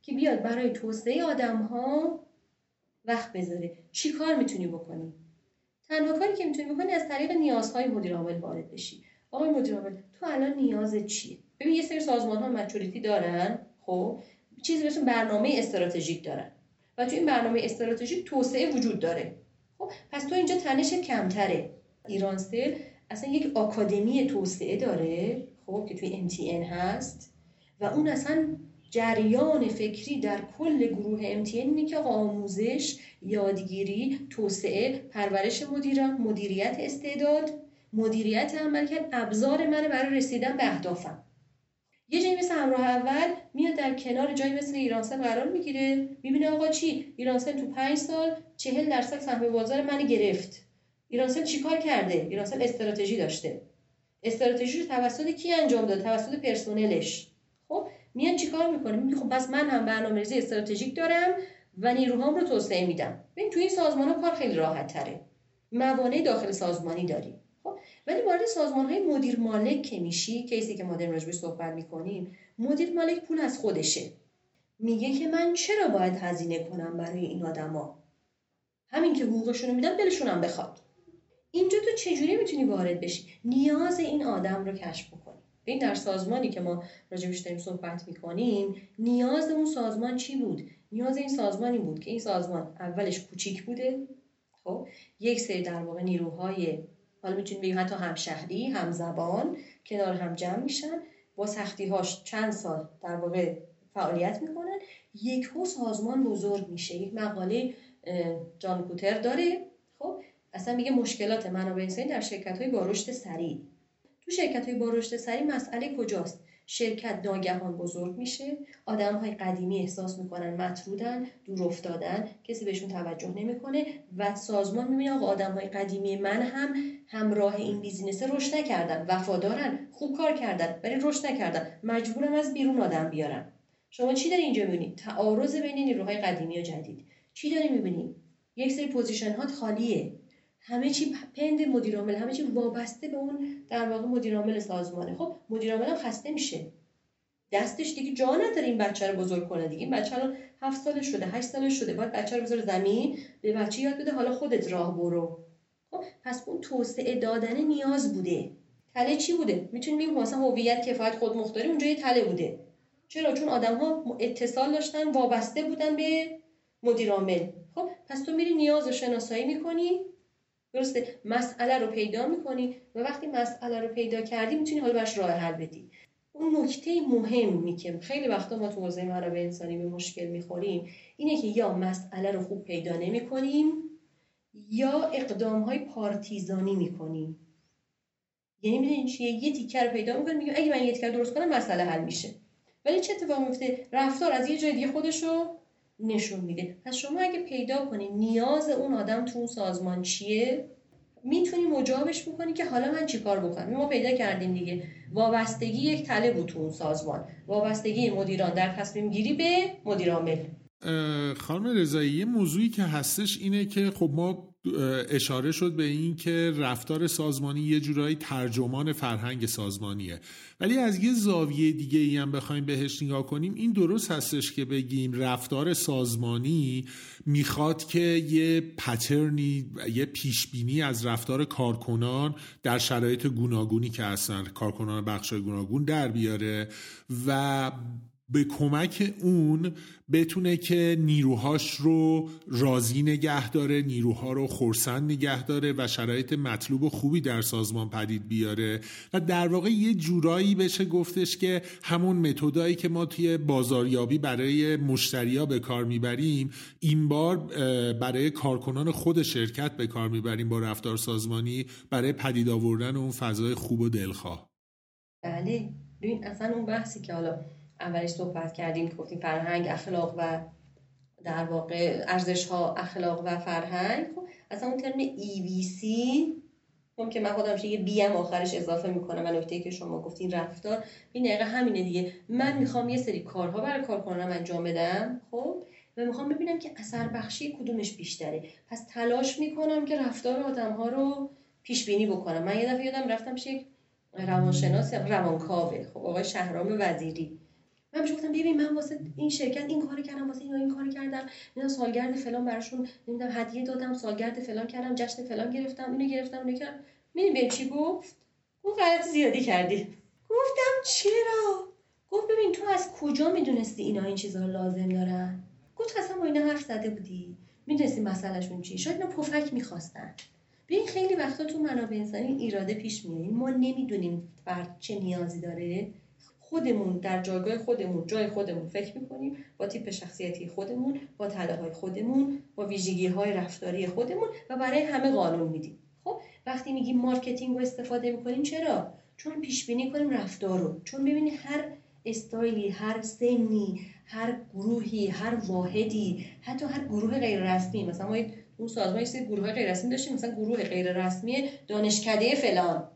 که بیاد برای توسعه آدم ها وقت بذاره. چی کار می‌تونی بکنی؟ تنها کاری که می‌تونی بکنی از طریق نیازهای مدیر عامل وارد بشی. آقای مدیر عامل تو الان نیاز چیه؟ ببین یه سری سازمان ها دارن خب چیزی مثل برنامه استراتژیک دارن. و تو این برنامه استراتژیک توسعه وجود داره. خب پس تو اینجا تنش کمتره. ایرانسل اصلا یک آکادمی توسعه داره خب که توی MTN هست و اون اصلا جریان فکری در کل گروه MTN اینه که آموزش یادگیری توسعه پرورش مدیران مدیریت استعداد مدیریت عملکرد ابزار منه برای رسیدن به اهدافم. یه جایی مثل همراه اول میاد در کنار جایی مثل ایرانسل قرار می‌گیره. می‌بینه آقا چی؟ ایرانسل تو پنج سال چهل درصد سهم بازار من گرفت. ایرانسل چیکار کرده؟ ایرانسل استراتژی داشته. استراتژی رو توسط کی انجام داد؟ توسط پرسنلش. خب میان چیکار می‌کنه؟ میگه خب پس من هم برنامه‌ریزی استراتژیک دارم و نیروهام رو توسعه میدم. ببین توی این سازمان ها کار خیلی راحت تره موانع داخل سازمانی داری. خب ولی وارد سازمان های مدیر مالک که میشی کیسی که ما در صحبت می‌کنیم مدیر مالک پول از خودشه. میگه که من چرا باید هزینه کنم برای این آدما؟ همین که حقوقشون رو میدم دلشون هم بخواد. اینجا تو چجوری می‌تونی وارد بشی؟ نیاز این آدم رو کشف بکنی. این در سازمانی که ما راجبش داریم صحبت می‌کنیم نیاز اون سازمان چی بود؟ نیاز این سازمانی بود که این سازمان اولش کوچیک بوده خب؟ یک سری در واقع نیروهای حالا می‌تونیم بگیم حتی همشهری هم زبان کنار هم جمع میشن. با سختی هاش چند سال در واقع فعالیت می‌کنن. یک سازمان بزرگ میشه. یک مقاله جان کوتر داره. خب اصلا میگه مشکلات منابع انسانی در شرکت های با رشد سریع. تو شرکت های با رشد سریع مسئله کجاست؟ شرکت ناگهان بزرگ میشه. آدم های قدیمی احساس می‌کنن مطرودن دور افتادن کسی بهشون توجه نمی‌کنه و سازمان می‌بینه آقا آدم های قدیمی من هم همراه این business رشد نکردن. وفادارن خوب کار کردن ولی رشد نکردن. مجبورم از بیرون آدم بیارم شما چی داری اینجا می‌بینید تعارض بین نیروهای قدیمی و جدید. چی داری می‌بینید یک سری position ها خالیه. همه چی پند مدیر عامل همه چی وابسته به اون در واقع مدیر عامل سازمانه. خب مدیر عامل هم خسته میشه. دستش دیگه جا نداره این بچه رو بزرگ کنه دیگه. این بچه الان هفت سالش شده هشت سالش شده. باید بچه رو بذاره زمین به بچه یاد بده حالا خودت راه برو. خب پس اون توسعه دادن نیاز بوده. تله چی بوده؟ می‌تونیم بگیم مثلا هویت کفایت خود مختاری اونجا یه تله بوده. چرا؟ چون آدم ها اتصال داشتن وابسته بودن به مدیر عامل خب پس تو میری نیاز رو شناسایی می‌کنی. درسته مسئله رو پیدا می‌کنی و وقتی مسئله رو پیدا کردی می‌تونی حالا برش راه حل بدی. اون نکته مهمی که خیلی وقتا ما تو حوزه منابع انسانی به مشکل می‌خوریم اینه که یا مسئله رو خوب پیدا نمی‌کنیم یا اقدام های پارتیزانی می‌کنیم. یعنی می‌دونین چیه؟ یه تیکر رو پیدا می‌کنیم میگیم اگه من یه تیکر درست کنم مسئله حل میشه. ولی چه اتفاقی میفته رفتار از یه جای دیگه خودشو نشون میده. پس شما اگه پیدا کنی نیاز اون آدم تو اون سازمان چیه؟ می‌تونی مجابش بکنی که حالا من چیکار بکنم؟ ما پیدا کردیم دیگه. وابستگی یک تله بود تو اون سازمان. وابستگی مدیران. در تصمیم گیری به مدیر عامل. خانم رضایی یه موضوعی که هستش اینه که خب ما اشاره شد به این که رفتار سازمانی یه جورایی ترجمان فرهنگ سازمانیه. ولی از یه زاویه دیگه ای هم بخوایم بهش نگاه کنیم این درست هستش که بگیم رفتار سازمانی می‌خواد که یه پترنی یه پیشبینی از رفتار کارکنان در شرایط گوناگونی که هستن کارکنان بخش گوناگون در بیاره و به کمک اون بتونه که نیروهاش رو راضی نگه داره نیروها رو خورسند نگه داره و شرایط مطلوب و خوبی در سازمان پدید بیاره. و در واقع یه جورایی بشه گفتش که همون متدایی که ما توی بازاریابی برای مشتریا به کار می‌بریم این بار برای کارکنان خود شرکت به کار می‌بریم با رفتار سازمانی برای پدید آوردن اون فضای خوب و دلخواه. بله. ببین اصلا اون بحثی که حالا اولش صحبت کردیم که گفتیم فرهنگ اخلاق و در واقع ارزش ها اخلاق و فرهنگ. خب اصلا اون ترم EVC هم که من خودم یه بی ام آخرش اضافه می‌کنم و نکته که شما گفتین رفتار این دقیقه همینه دیگه. من می‌خوام یه سری کارها برای کارکنانم انجام بدم خب؟ و می‌خوام ببینم که اثر بخشی کدومش بیشتره. پس تلاش می‌کنم که رفتار آدم ها رو پیش بینی بکنم. من یه دفعه یادم رفتم پیش یک روانشناس روانکاوه. خب آقای شهرام وزیری. من بهش گفتم ببین من واسه این شرکت این کاری کردم واسه این کاری کردم. اینا سالگرد فلان براشون نمی‌دونم هدیه دادم سالگرد فلان کردم جشن فلان گرفتم اینو گرفتم اونو کردم. می‌دونی چی گفت؟ گفت غلط زیادی کردی. گفتم چرا؟ گفت ببین تو از کجا می‌دونستی اینا این چیزها لازم دارن؟ گفت اصلا با اینا حرف زده بودی. می‌دونستی مسئلهشون چی؟ شاید اینا پفک می‌خواستن. ببین خیلی وقتا تو منابع انسانی ایراده پیش میاد. ما نمی‌دونیم فرد چه نیازی داره. خودمون در جایگاه خودمون جای خودمون فکر می‌کنیم با تیپ شخصیتی خودمون با تله خودمون با ویژگی های رفتاری خودمون و برای همه قانون میدیم. خب وقتی میگیم marketing رو استفاده می‌کنیم چرا؟ چون پیش بینی کنیم رفتار رو. چون ببینید هر استایلی هر سنی هر گروهی هر واحدی حتی هر گروه غیر رسمی مثلا ما اون سازمان یه گروه غیر رسمی داشتیم. مثلا گروه غیر رسمی دانشکده فلان.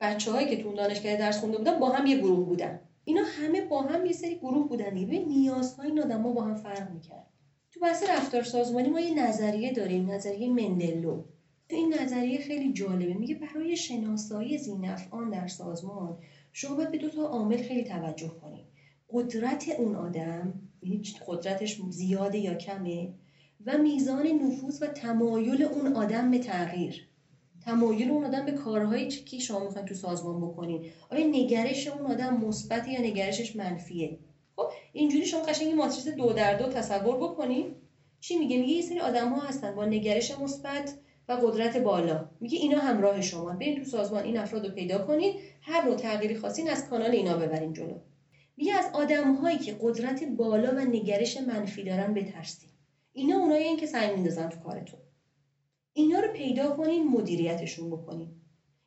بچه‌هایی که تو دانشکده درس خونده بودن با هم یه گروه بودن. اینا همه با هم یه سری گروه بودن دیگه. نیازهای این آدما با هم فرق می‌کرد. تو بحث رفتار سازمانی ما یه نظریه داریم نظریه مندلو. این نظریه خیلی جالبه. میگه برای شناسایی زینفعان در سازمان شما باید به دو تا عامل خیلی توجه کنید قدرت اون آدم یعنی قدرتش زیاده یا کمه و میزان نفوذ و تمایل اون آدم به تغییر. تمایل اون آدم به کارهایی که شما می‌خواین تو سازمان بکنین. آیا نگرش اون آدم مثبت یا نگرشش منفیه؟ خب اینجوری شما قشنگ ماتریس دو در دو تصور بکنین. چی میگه؟ میگه یه سری آدم ها هستن با نگرش مثبت و قدرت بالا. میگه اینا همراه شما. برین تو سازمان این افراد رو پیدا کنید هر نوع تغییری خواستین از کانال اینا ببرین جلو. میگه از آدم هایی که قدرت بالا و نگرش منفی دارن بترسید اینا اونایی که سعی میندازن تو کارتون. اینا رو پیدا کنین مدیریتشون بکنین.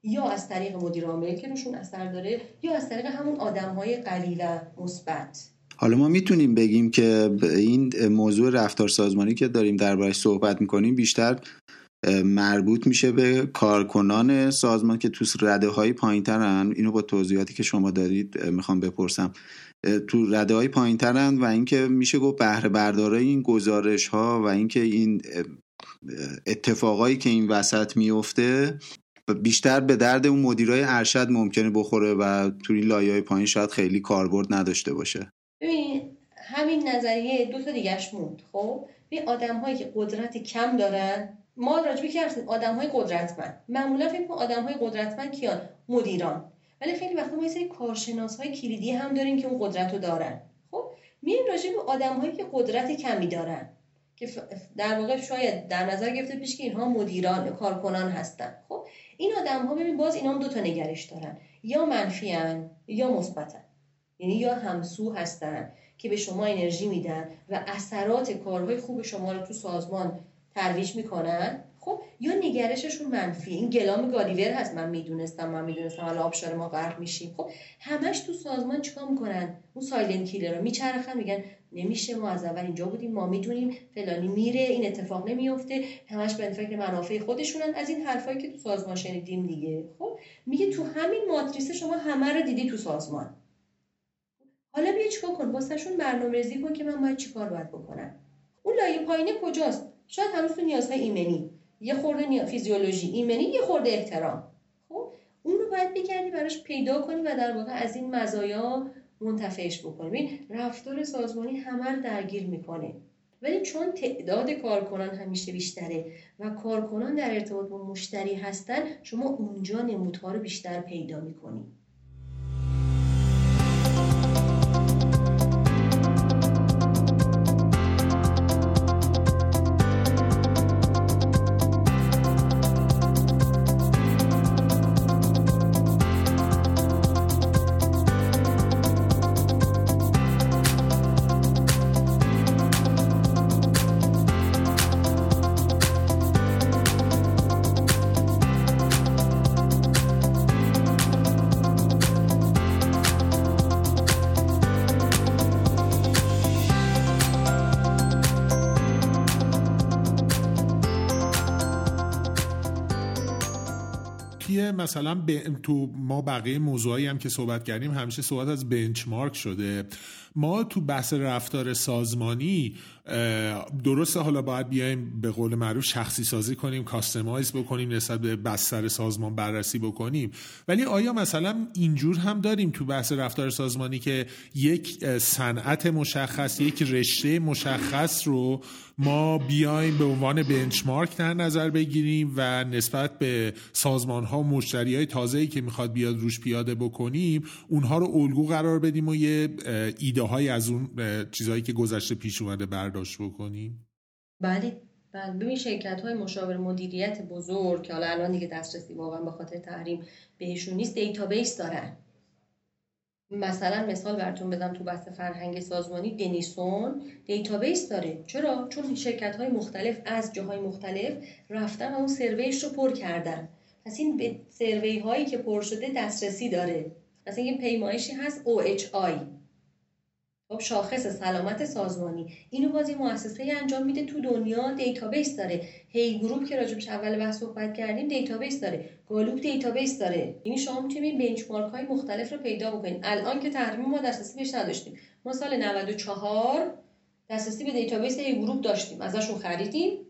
یا از طریق مدیر عامل که روشون اثر داره یا از طریق همون آدم های قوی و مثبت. حالا ما می‌تونیم بگیم که این موضوع رفتار سازمانی که داریم دربارش صحبت می‌کنیم بیشتر مربوط میشه به کارکنان سازمان که تو رده های پایین ترن اینو با توضیحاتی که شما دارید می‌خوام بپرسم. تو رده های پایین ترن و اینکه میشه گفت بهره بردارای این گزارش ها و اینکه این اتفاقایی که این وسط میفته بیشتر به درد اون مدیرای ارشد ممکنه بخوره و تو این لایه پایین شاید خیلی کاربرد نداشته باشه. ببین همین نظریه دو تا دیگهش موند خب؟ به آدم هایی که قدرت کم دارن ما راجبی که آدم های قدرتمند. معمولا فکر آدم های قدرتمند کیان؟ مدیران. ولی خیلی وقتا ما یه سری کارشناس های کلیدی هم داریم که اون قدرت رو دارن. خب؟ میریم راجع به آدم هایی که قدرت کمی دارن. که در واقع شاید در نظر گرفته پیش که اینها مدیران کارکنان هستن. خب این آدم ها ببین باز اینا هم دو تا نگرش دارن. یا منفی یا مثبتن یعنی یا همسو هستن که به شما انرژی میدن و اثرات کارهای خوب شما رو تو سازمان ترویج می‌کنن. خب یا نگرششون منفی. این گلام گالیور هست من می‌دونستم من می‌دونستم. حالا آبشار ما غرق میشیم. خب همش تو سازمان چیکار می‌کنن؟ اون silent killer رو میچرخن میگن نمیشه ما از اول اینجا بودیم ما می‌دونیم فلانی میره این اتفاق نمیفته همش به فکر منافع خودشونن. از این حرفایی که تو سازمان شنیدیم دیگه. خب میگه تو همین ماتریس شما همه رو دیدی تو سازمان. حالا بیا چیکار کن؟ واسهشون برنامه‌ریزی کن که من باید چیکار باید بکنم. اون لایه پایینه کجاست؟ شاید هنوز تو نیازهای ایمنی. یه خورده. فیزیولوژی ایمنی یه خورده احترام. خب؟ اون رو باید بگردی براش پیدا کنی و در واقع از این مزایا منتفعش بکنی رفتار سازمانی همه رو درگیر می‌کنه. ولی چون تعداد کارکنان همیشه بیشتره و کارکنان در ارتباط با مشتری هستن شما اونجا نمودها رو بیشتر پیدا می‌کنی. مثلا ب... تو ما بقیه موضوعی هم که صحبت کردیم همیشه صحبت از بنچمارک شده. ما تو بحث رفتار سازمانی درسته حالا باید بیایم به قول معروف شخصی سازی کنیم کاستمایز بکنیم نسبت به بستر سازمان بررسی بکنیم. ولی آیا مثلا اینجور هم داریم تو بحث رفتار سازمانی که یک صنعت مشخص یک رشته مشخص رو ما بیایم به عنوان بنچمارک در نظر بگیریم و نسبت به سازمان ها مشتری های تازه‌ای که می‌خواد بیاد روش پیاده بکنیم اونها رو الگو قرار بدیم و یه ایده های از اون چیزهایی که گذشته پیش اومده برداشت بکنیم؟ بله. بله ببین شرکت های مشاور مدیریت بزرگ که حالا الان دیگه دسترسی واقعا به خاطر تحریم بهشون نیست database دارن. مثلا مثال براتون بدم تو بحث فرهنگ سازمانی Denison database داره. چرا؟ چون شرکت های مختلف از جاهای مختلف رفتن و اون survey ش رو پر کردن. پس این به survey هایی که پر شده دسترسی داره. مثلا این پیمایشی هست OHI شاخص سلامت سازمانی. اینو بازی مؤسسه انجام میده تو دنیا database داره. Hay Group که راجبش اول بحث صحبت کردیم database داره. Gallup database داره. یعنی شما می‌تونید benchmark های مختلف رو پیدا بکنید. الان که تحریم ما دسترسی بهش نداشتیم. ما سال 94 دسترسی به database Hay Group داشتیم. ازشون خریدیم.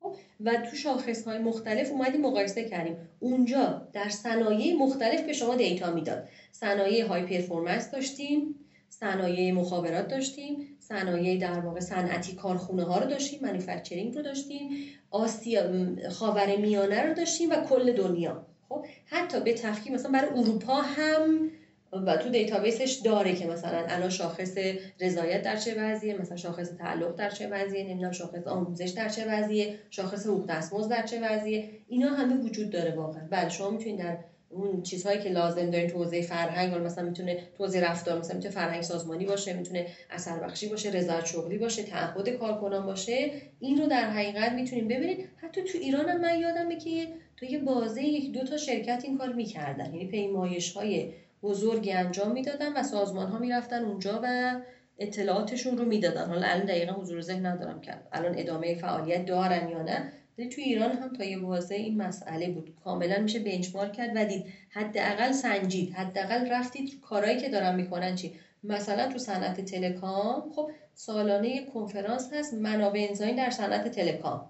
خب، و تو شاخص های مختلف اومدیم مقایسه کردیم. اونجا در صنایع مختلف به شما data می‌داد. صنایع high performance داشتیم. صنایع مخابرات داشتیم صنایع در واقع صنعتی کارخونه ها رو داشتیم manufacturing رو داشتیم آسیا خاور میانه رو داشتیم و کل دنیا. خب حتی به تفکیک مثلا برای اروپا هم و تو database ش داره که مثلا الان شاخص رضایت در چه وضعیه مثلا شاخص تعلق در چه وضعیه نمی‌دونم شاخص آموزش در چه وضعیه شاخص حقوق دستمزد در چه وضعیه. اینا همه وجود داره واقعا. بله شما می‌تونید در اون چیزهایی که لازم دارین تو حوزه فرهنگ مثلا می‌تونه تو رفتار مثلا می‌تونه فرهنگ سازمانی باشه می‌تونه اثر بخشی باشه رضایت شغلی باشه تعهد کارکنان باشه این رو در حقیقت می‌تونیم ببینید حتی تو ایران هم من یادمه که تو یه بازه یک دو تا شرکت این کار می‌کردن. یعنی پیمایش های بزرگی انجام می‌دادن و سازمان ها می‌رفتن اونجا و اطلاعاتشون رو می‌دادن. حالا الان دقیقا حضور ذهن ندارم که الان ادامه فعالیت دارن یا نه. ولی تو ایران هم تا یه واضح این مسئله بود. کاملا میشه بنچمارک کرد و دید حداقل سنجید حداقل رفتید کارهایی که دارن می‌کنن چی؟ مثلا تو صنعت تلکام خب سالانه کنفرانس هست منابع انسانی در صنعت تلکام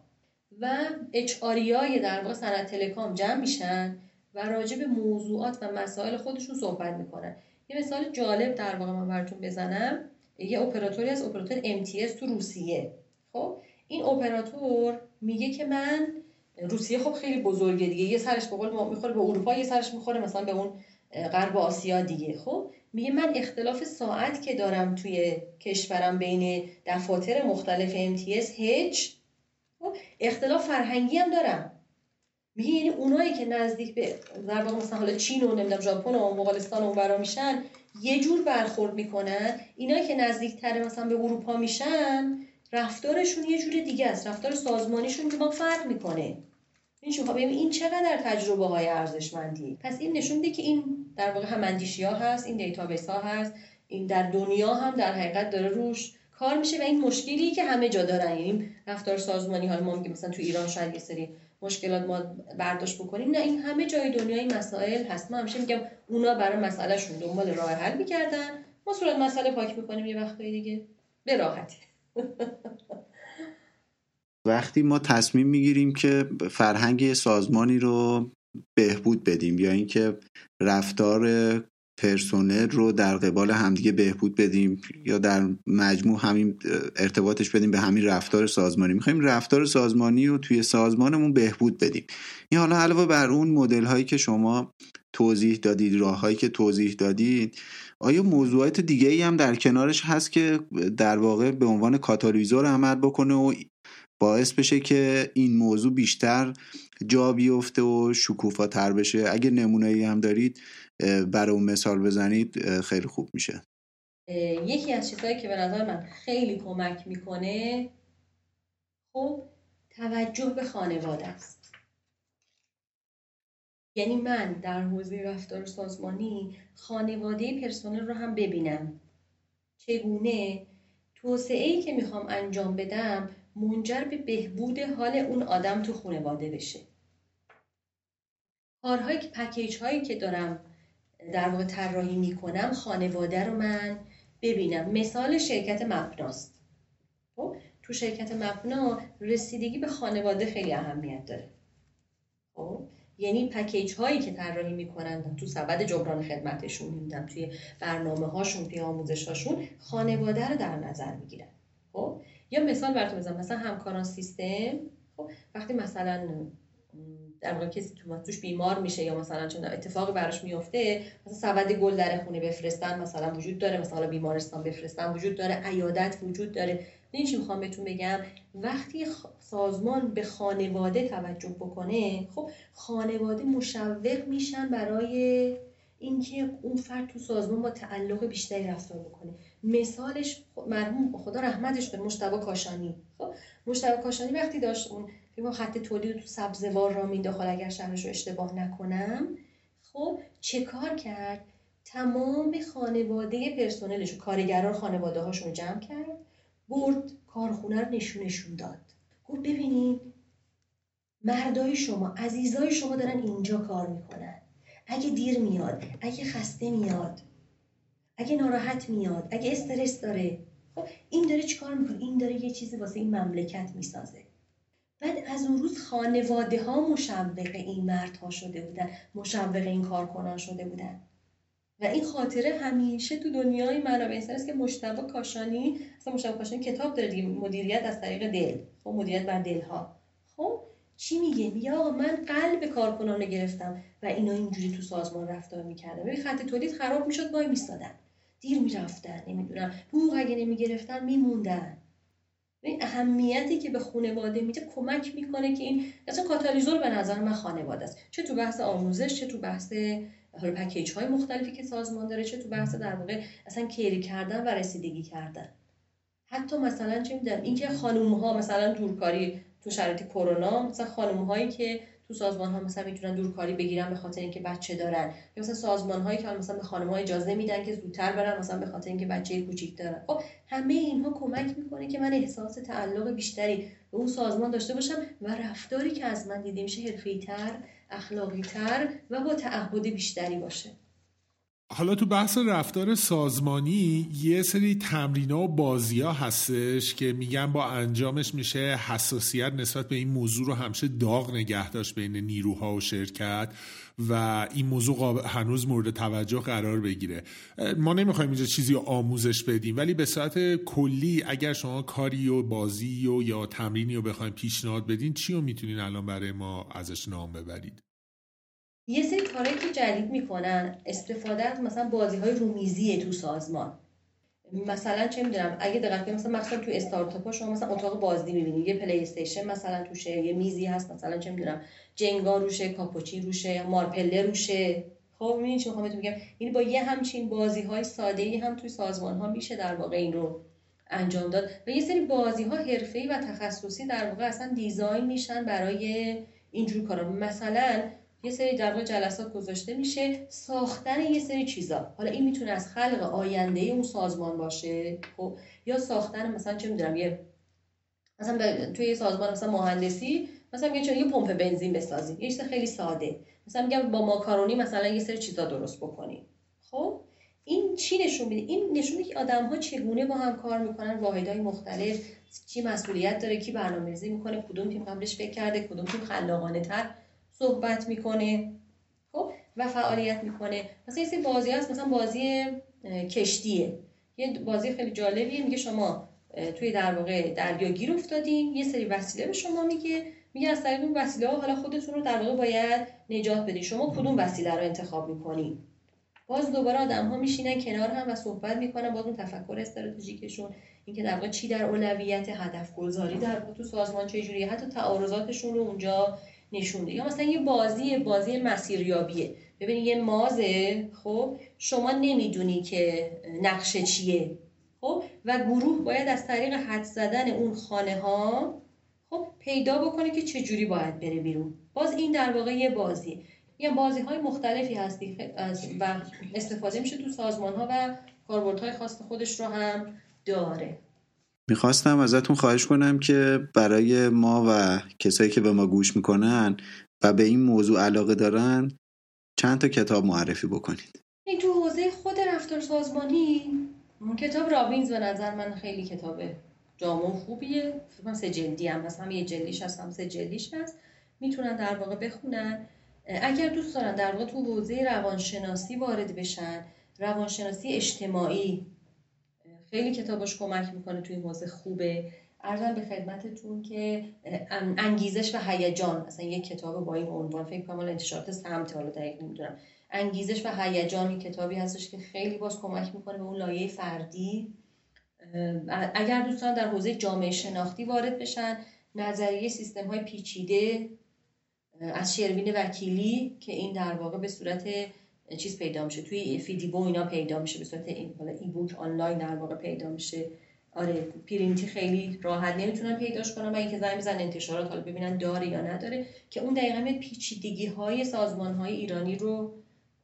و اچ های در واقع صنعت تلکام جمع میشن و راجع به موضوعات و مسائل خودشون صحبت می‌کنن. یه مثال جالب در واقع من براتون بزنم. یه اپراتوری از اپراتور MTS تو روسیه. خب این اپراتور میگه که من روسیه خب خیلی بزرگه دیگه یه سرش به قول ما می‌خوره به اروپا یه سرش می‌خوره مثلا به اون غرب آسیا دیگه. خب میگه من اختلاف ساعت که دارم توی کشورم بین دفاتر مختلف MTS هج خب اختلاف فرهنگی هم دارم. میگه یعنی اونایی که نزدیک به در مثلا حالا چین و نمی‌دونم ژاپن و مغولستان و برا میشن یه جور برخورد می‌کنن. اینایی که نزدیکتر مثلا به اروپا میشن رفتارشون یه جور دیگه است. رفتار سازمانیشون که ما فرق می‌کنه. این شما این چقدر تجربه های ارزشمندی پس این نشون میده که این در واقع هم اندیشی ها هست این database ها هست این در دنیا هم در حقیقت داره روش کار میشه و این مشکلی که همه جا دارن. یعنی رفتار سازمانی حالا ما میگیم مثلا تو ایران شاید یه سری مشکلات ما برداشت بکنیم. نه این همه جای دنیا این مسائل هست. ما همیشه میگم اونا برای مسئلهشون دنبال راه حل می‌گردن. ما صورت مسئله پاک می‌کنیم یه وقتایی دیگه. به راحتی. [laughs] وقتی ما تصمیم می‌گیریم که فرهنگ سازمانی رو بهبود بدیم یا اینکه رفتار پرسونل رو در قبال همدیگه بهبود بدیم یا در مجموع همین ارتباطش بدیم به همین رفتار سازمانی. می‌خوایم رفتار سازمانی رو توی سازمانمون بهبود بدیم. این حالا علاوه بر اون مدل هایی که شما توضیح دادید راه هایی که توضیح دادید. آیا موضوعات دیگه ای هم در کنارش هست که در واقع به عنوان کاتالیزور عمل بکنه و باعث بشه که این موضوع بیشتر جا بیفته و شکوفاتر بشه؟ اگه نمونه هم دارید برای اون مثال بزنید خیلی خوب میشه. یکی از چیزهایی که به نظر من خیلی کمک می‌کنه خب توجه به خانواده است. یعنی من در حوزه رفتار سازمانی خانواده پرسنل رو هم ببینم. چگونه؟ توسعه ای که می‌خوام انجام بدم منجر به بهبود حال اون آدم تو خانواده بشه. کارهایی که پکیج هایی که دارم در واقع طراحی می‌کنم خانواده رو من ببینم. مثال شرکت مبناست خب؟ تو شرکت مبنا رسیدگی به خانواده خیلی اهمیت داره. خب؟ یعنی پکیج هایی که طراحی می‌کنن تو سبد جبران خدمتشون میدم توی برنامه هاشون توی آموزش هاشون خانواده رو در نظر می‌گیرن. خب؟ یا مثال براتون بزنم. مثلا همکاران سیستم خب؟ وقتی مثلا در واقع کسی تو توش بیمار میشه یا مثلا چون اتفاقی براش میفته مثلا سبد گل در خونه بفرستن مثلا وجود داره. مثلا بیمارستان بفرستن وجود داره. عیادت وجود داره. این چی می‌خوام بهتون بگم وقتی سازمان به خانواده توجه بکنه خب خانواده مشوق میشن برای اینکه اون فرد تو سازمان با تعلق بیشتری رفتار بکنه. مثالش مرحوم خدا رحمتش کنه مشتبه کاشانی. خب مشتبه کاشانی وقتی داشت اون فکر خط تولید تو سبزوار را مینداخت اگر شهرش رو اشتباه نکنم. خب چه کار کرد؟ تمام خانواده پرسنلش کارگران خانواده هاشون جمع کرد. برد کارخونه رو نشونشون داد. گفت ببینید مردای شما عزیزای شما دارن اینجا کار می‌کنن. اگه دیر میاد اگه خسته میاد اگه ناراحت میاد اگه استرس داره. خب این داره چیکار می‌کنه؟ این داره یه چیزی واسه این مملکت می‌سازه. بعد از اون روز خانواده ها مشوق این مردها شده بودن مشوق این کارکنان شده بودن. و این خاطره همیشه تو دنیای منابع انسان است که مشتبه کاشانی اصلا مشتبه کاشانی کتاب داره دیگه مدیریت از طریق دل خب مدیریت بر دلها. خب چی میگه؟ آقا من قلب کارکنان گرفتم و اینا اینجوری تو سازمان رفتار می‌کردن. ببین خط تولید خراب می‌شد وای میستادن دیر می‌رفتن نمی‌دونم. حقوق اگه نمی‌گرفتن میموندن. این اهمیتی که به خانواده میده کمک می‌کنه که این اصلا کاتالیزور به نظر من خانواده است. چه تو بحث آموزش چه تو بحث حالا پکیج های مختلفی که سازمان داره چه تو بحث در واقع اصلا کیری کردن و رسیدگی کردن. حتی مثلا چه می‌دونم اینکه خانم ها مثلا دورکاری تو شرایط کرونا مثلا خانم هایی که تو سازمان ها مثلا می‌تونن دورکاری بگیرن به خاطر اینکه بچه دارن. یا مثلا سازمان هایی که مثلا به خانم ها اجازه میدن که زودتر برن مثلا به خاطر اینکه بچه کوچیک دارن. خب همه اینها کمک می‌کنه که من احساس تعلق بیشتری به اون سازمان داشته باشم و رفتاری که از من دیده میشه حرفه‌ای‌تر اخلاقی تر و با تعهد بیشتری باشه. حالا تو بحث رفتار سازمانی یه سری تمرین و بازی ها هستش که میگن با انجامش میشه حساسیت نسبت به این موضوع رو همشه داغ نگه داشت بین نیروها و شرکت و این موضوع هنوز مورد توجه قرار بگیره. ما نمی‌خوایم اینجا چیزی آموزش بدیم ولی به صورت کلی اگر شما کاری و بازی و یا تمرینی رو بخوایم پیشنهاد بدین چی رو می‌تونین الان برای ما ازش نام ببرید؟ یه سری کارهایی که جدید می‌کنن استفاده از مثلا بازی های رومیزی تو سازمان. مثلا چه می‌دونم اگه دقت کنید مثلا مثلا تو استارتاپ ها شما مثلا اتاق بازی می‌بینید یه PlayStation مثلا توشه یه میزی هست مثلا چه می‌دونم جنگا روشه کاپوچی روشه مارپله روشه. خب می‌بینید چی می‌خوام میگم یعنی با یه همچین بازی های ساده ای هم توی سازمان ها میشه در واقع این رو انجام داد. و یه سری بازی ها حرفه‌ای و تخصصی در واقع اصلا design میشن برای اینجور کارا. مثلا یه سری در جلسات گذاشته میشه. ساختن یه سری چیزا. حالا این می‌تونه از خلق آینده اون سازمان باشه خب؟ یا ساختن مثلا چه می‌دونم یه مثلا توی یه سازمان مثلا مهندسی مثلا میگه یه پمپ بنزین بسازیم؟ یه چیز خیلی ساده. مثلا میگم با ماکارونی مثلا یه سری چیزا درست بکنیم. خب؟ این چی نشون میده؟ این نشون میده که آدم ها چگونه با هم کار می‌کنن واحدهای مختلف کی مسئولیت داره کی برنامه‌ریزی می‌کنه کدوم تیم قبلش فکر کرده کدوم تیم خلاقانه تر صحبت می‌کنه خب؟ و فعالیت می‌کنه. مثلا یه بازی هست مثلا بازی کشتیه. یه بازی خیلی جالبیه میگه شما توی در واقع دریا گیر افتادین یه سری وسیله به شما میگه. میگه از طریق اون وسیله ها حالا خودتون رو در واقع باید نجات بدید شما کدوم وسیله رو انتخاب می‌کنید باز دوباره آدم ها میشینن کنار هم و صحبت می‌کنن باز اون تفکر استراتژیکشون اینکه در واقع چی در اولویت هدف گذاری در تو سازمان چه جوریه حتی تعارضاتشون رو اونجا نشونده. یا مثلا یه بازی بازی مسیریابیه. ببینید یه مازه خب شما نمی‌دونی که نقشه چیه. خب و گروه باید از طریق حد زدن اون خانه ها خب پیدا بکنه که چه جوری باید بره بیرون. باز این در واقع یه بازی یه بازی های مختلفی هستی و استفاده میشه تو سازمان ها و کاربردهای خاص خودش رو هم داره. می‌خواستم ازتون خواهش کنم که برای ما و کسایی که به ما گوش می‌کنن و به این موضوع علاقه دارن چند تا کتاب معرفی بکنید. این تو حوزه خود رفتار سازمانی کتاب رابینز به نظر من خیلی کتاب جامع خوبیه. فکر سه جلدی هم هست. هم یه جلدیش هست هم سه جلدیش هست. می‌تونن در واقع بخونن. اگر دوست دارن در واقع تو حوزه روانشناسی وارد بشن روانشناسی اجتماعی خیلی کتابش کمک می‌کنه توی این حوزه خوبه. ارزم به خدمتتون که انگیزش و هیجان اصلا یک کتاب با این عنوان فکر کنم انتشارات سمت حالا دقیق نمی‌دونم. انگیزش و هیجان کتابی هستش که خیلی باز کمک می‌کنه به اون لایه فردی. اگر دوستان در حوزه جامعه شناختی وارد بشن نظریه سیستم های پیچیده از شروین وکیلی که این در واقع به صورت چیز پیدا میشه. توی فیدیبو اینا پیدا میشه به صورت این. حالا ای بوک آنلاین در واقع پیدا میشه. آره پرینتی خیلی راحت. نمی‌تونن پیداش کنن. و اینکه زنگ میزن انتشارات حالا ببینن داره یا نداره. که اون دقیقا پیچیدگی های سازمان های ایرانی رو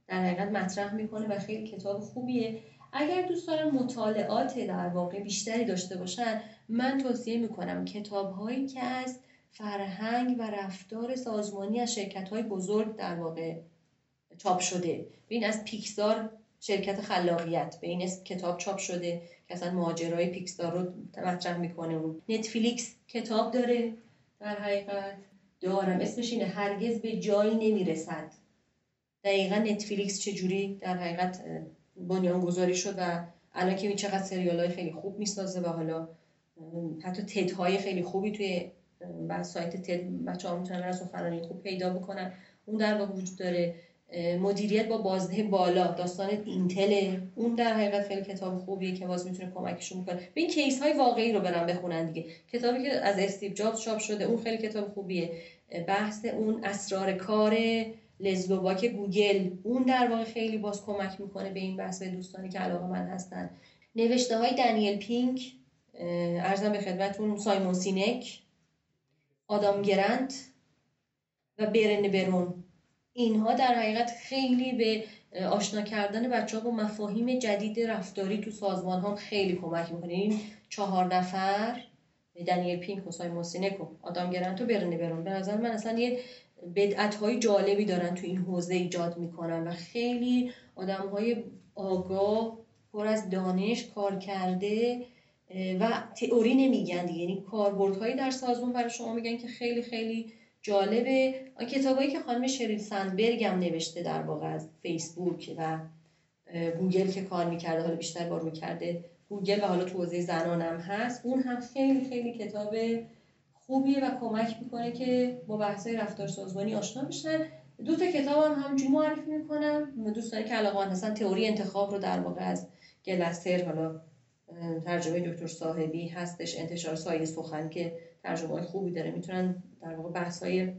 در حقیقت مطرح می‌کنه و خیلی کتاب خوبیه. اگر دوست دارن مطالعات در واقع بیشتری داشته باشن من توصیه می‌کنم کتاب هایی که از فرهنگ و رفتار سازمانی از شرکت های بزرگ در واقع چاپ شده. ببین از پیکسار شرکت خلاقیت. به این کتاب چاپ شده که اصلا ماجرای پیکسار رو مطرح می‌کنه. اون نتفلیکس کتاب داره. در حقیقت دارم. اسمش اینه هرگز به جایی نمی‌رسد. دقیقا نتفلیکس چجوری در حقیقت بنیان گذاری شد و الان که چقدر سریال های خیلی خوب می‌سازه و حالا حتی تد های خیلی خوبی توی سایت تد بچه ها می‌تونن از سخنرانی خوب پیدا بکنن. اون در واقع وجود داره. مدیریت با بازده بالا داستان اینتل اون در حقیقت خیلی کتاب خوبیه که باز می‌تونه کمکشون کنه به این کیس های واقعی رو برن بخونن دیگه. کتابی که از استیو جابز چاپ شده اون خیلی کتاب خوبیه. بحث اون اسرار کار لزلو باک گوگل اون در واقع خیلی باز کمک می‌کنه به این بحث به دوستانی که علاقه‌مند هستن. نوشته های دنیل پینک عرضم به خدمتتون سایمون سینک آدام گرنت و برن برون. اینها در حقیقت خیلی به آشنا کردن بچه ها با مفاهیم جدید رفتاری تو سازمان ها خیلی کمک می‌کنه. این چهار نفر دنیل پینک و سایمون سینک و آدام گرنت و برن برون. به نظر من اصلا یه بدعت های جالبی دارن تو این حوزه ایجاد می‌کنن و خیلی آدم های آگاه پر از دانش کار کرده و تئوری نمیگن دیگه. یعنی کاربردهایی در سازمان برای شما میگن که خیلی خیلی جالبه. کتابایی که خانم شریل سندبرگ هم نوشته در واقع از فیسبوک و گوگل که کار می‌کرده حالا بیشتر با رو کرده گوگل و حالا تو حوزه زنان هم هست. اون هم خیلی خیلی کتاب خوبیه و کمک می‌کنه که با بحثای رفتار سازمانی آشنا بشن. دو تا کتاب هم همجوری معرفی می‌کنم. دوستانی که علاقه هستن. تئوری انتخاب رو در واقع از گلستر حالا ترجمه دکتر صاحبی هستش. انتشار سایه سخن که ترجمه خوبی داره. می‌تونن در واقع بحث های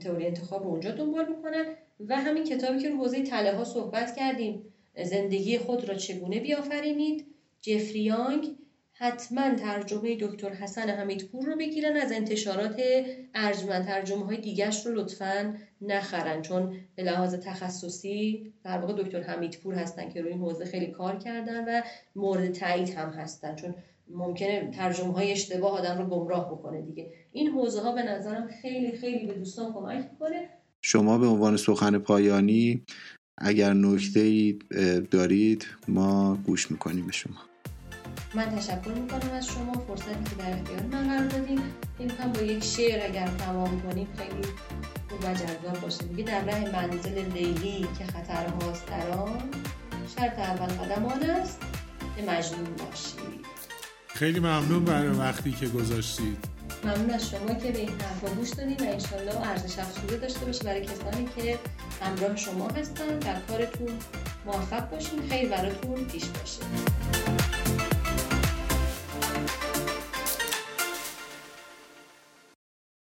تئوری انتخاب رو اونجا دنبال بکنن و همین کتابی که رو حوزه تله ها صحبت کردیم زندگی خود را چگونه بیافرینید؟ جفریانگ حتما ترجمه دکتر حسن حمیدپور رو بگیرن از انتشارات ارجمند ترجمه های دیگرش رو لطفا نخرن چون به لحاظ تخصصی در واقع دکتر حمیدپور هستن که روی این حوزه خیلی کار کردن و مورد تایید هم هستن. چون ممکنه ترجمه های اشتباه آدم رو گمراه بکنه دیگه. این حوزه ها به نظرم خیلی خیلی به دوستان کمک می‌کنه. شما به عنوان سخن پایانی اگر نکته دارید ما گوش می‌کنیم به شما. من تشکر می‌کنم از شما. فرصتی که در اختیار من قرار دادیم این با یک شعر اگر تمام کنیم خیلی خوب و جذاب باشه. میگه در راه منزل لیلی که خطرهاست در آن شرط اول قدم آن است که مجنون باشید. خیلی ممنون برای وقتی که گذاشتید. ممنون از شما که به این حرفا گوش دادید و انشالله ارزش افزوده داشته باشه برای کسانی که همراه شما هستن. در کارتون موفق باشین. خیر براتون پیش باشه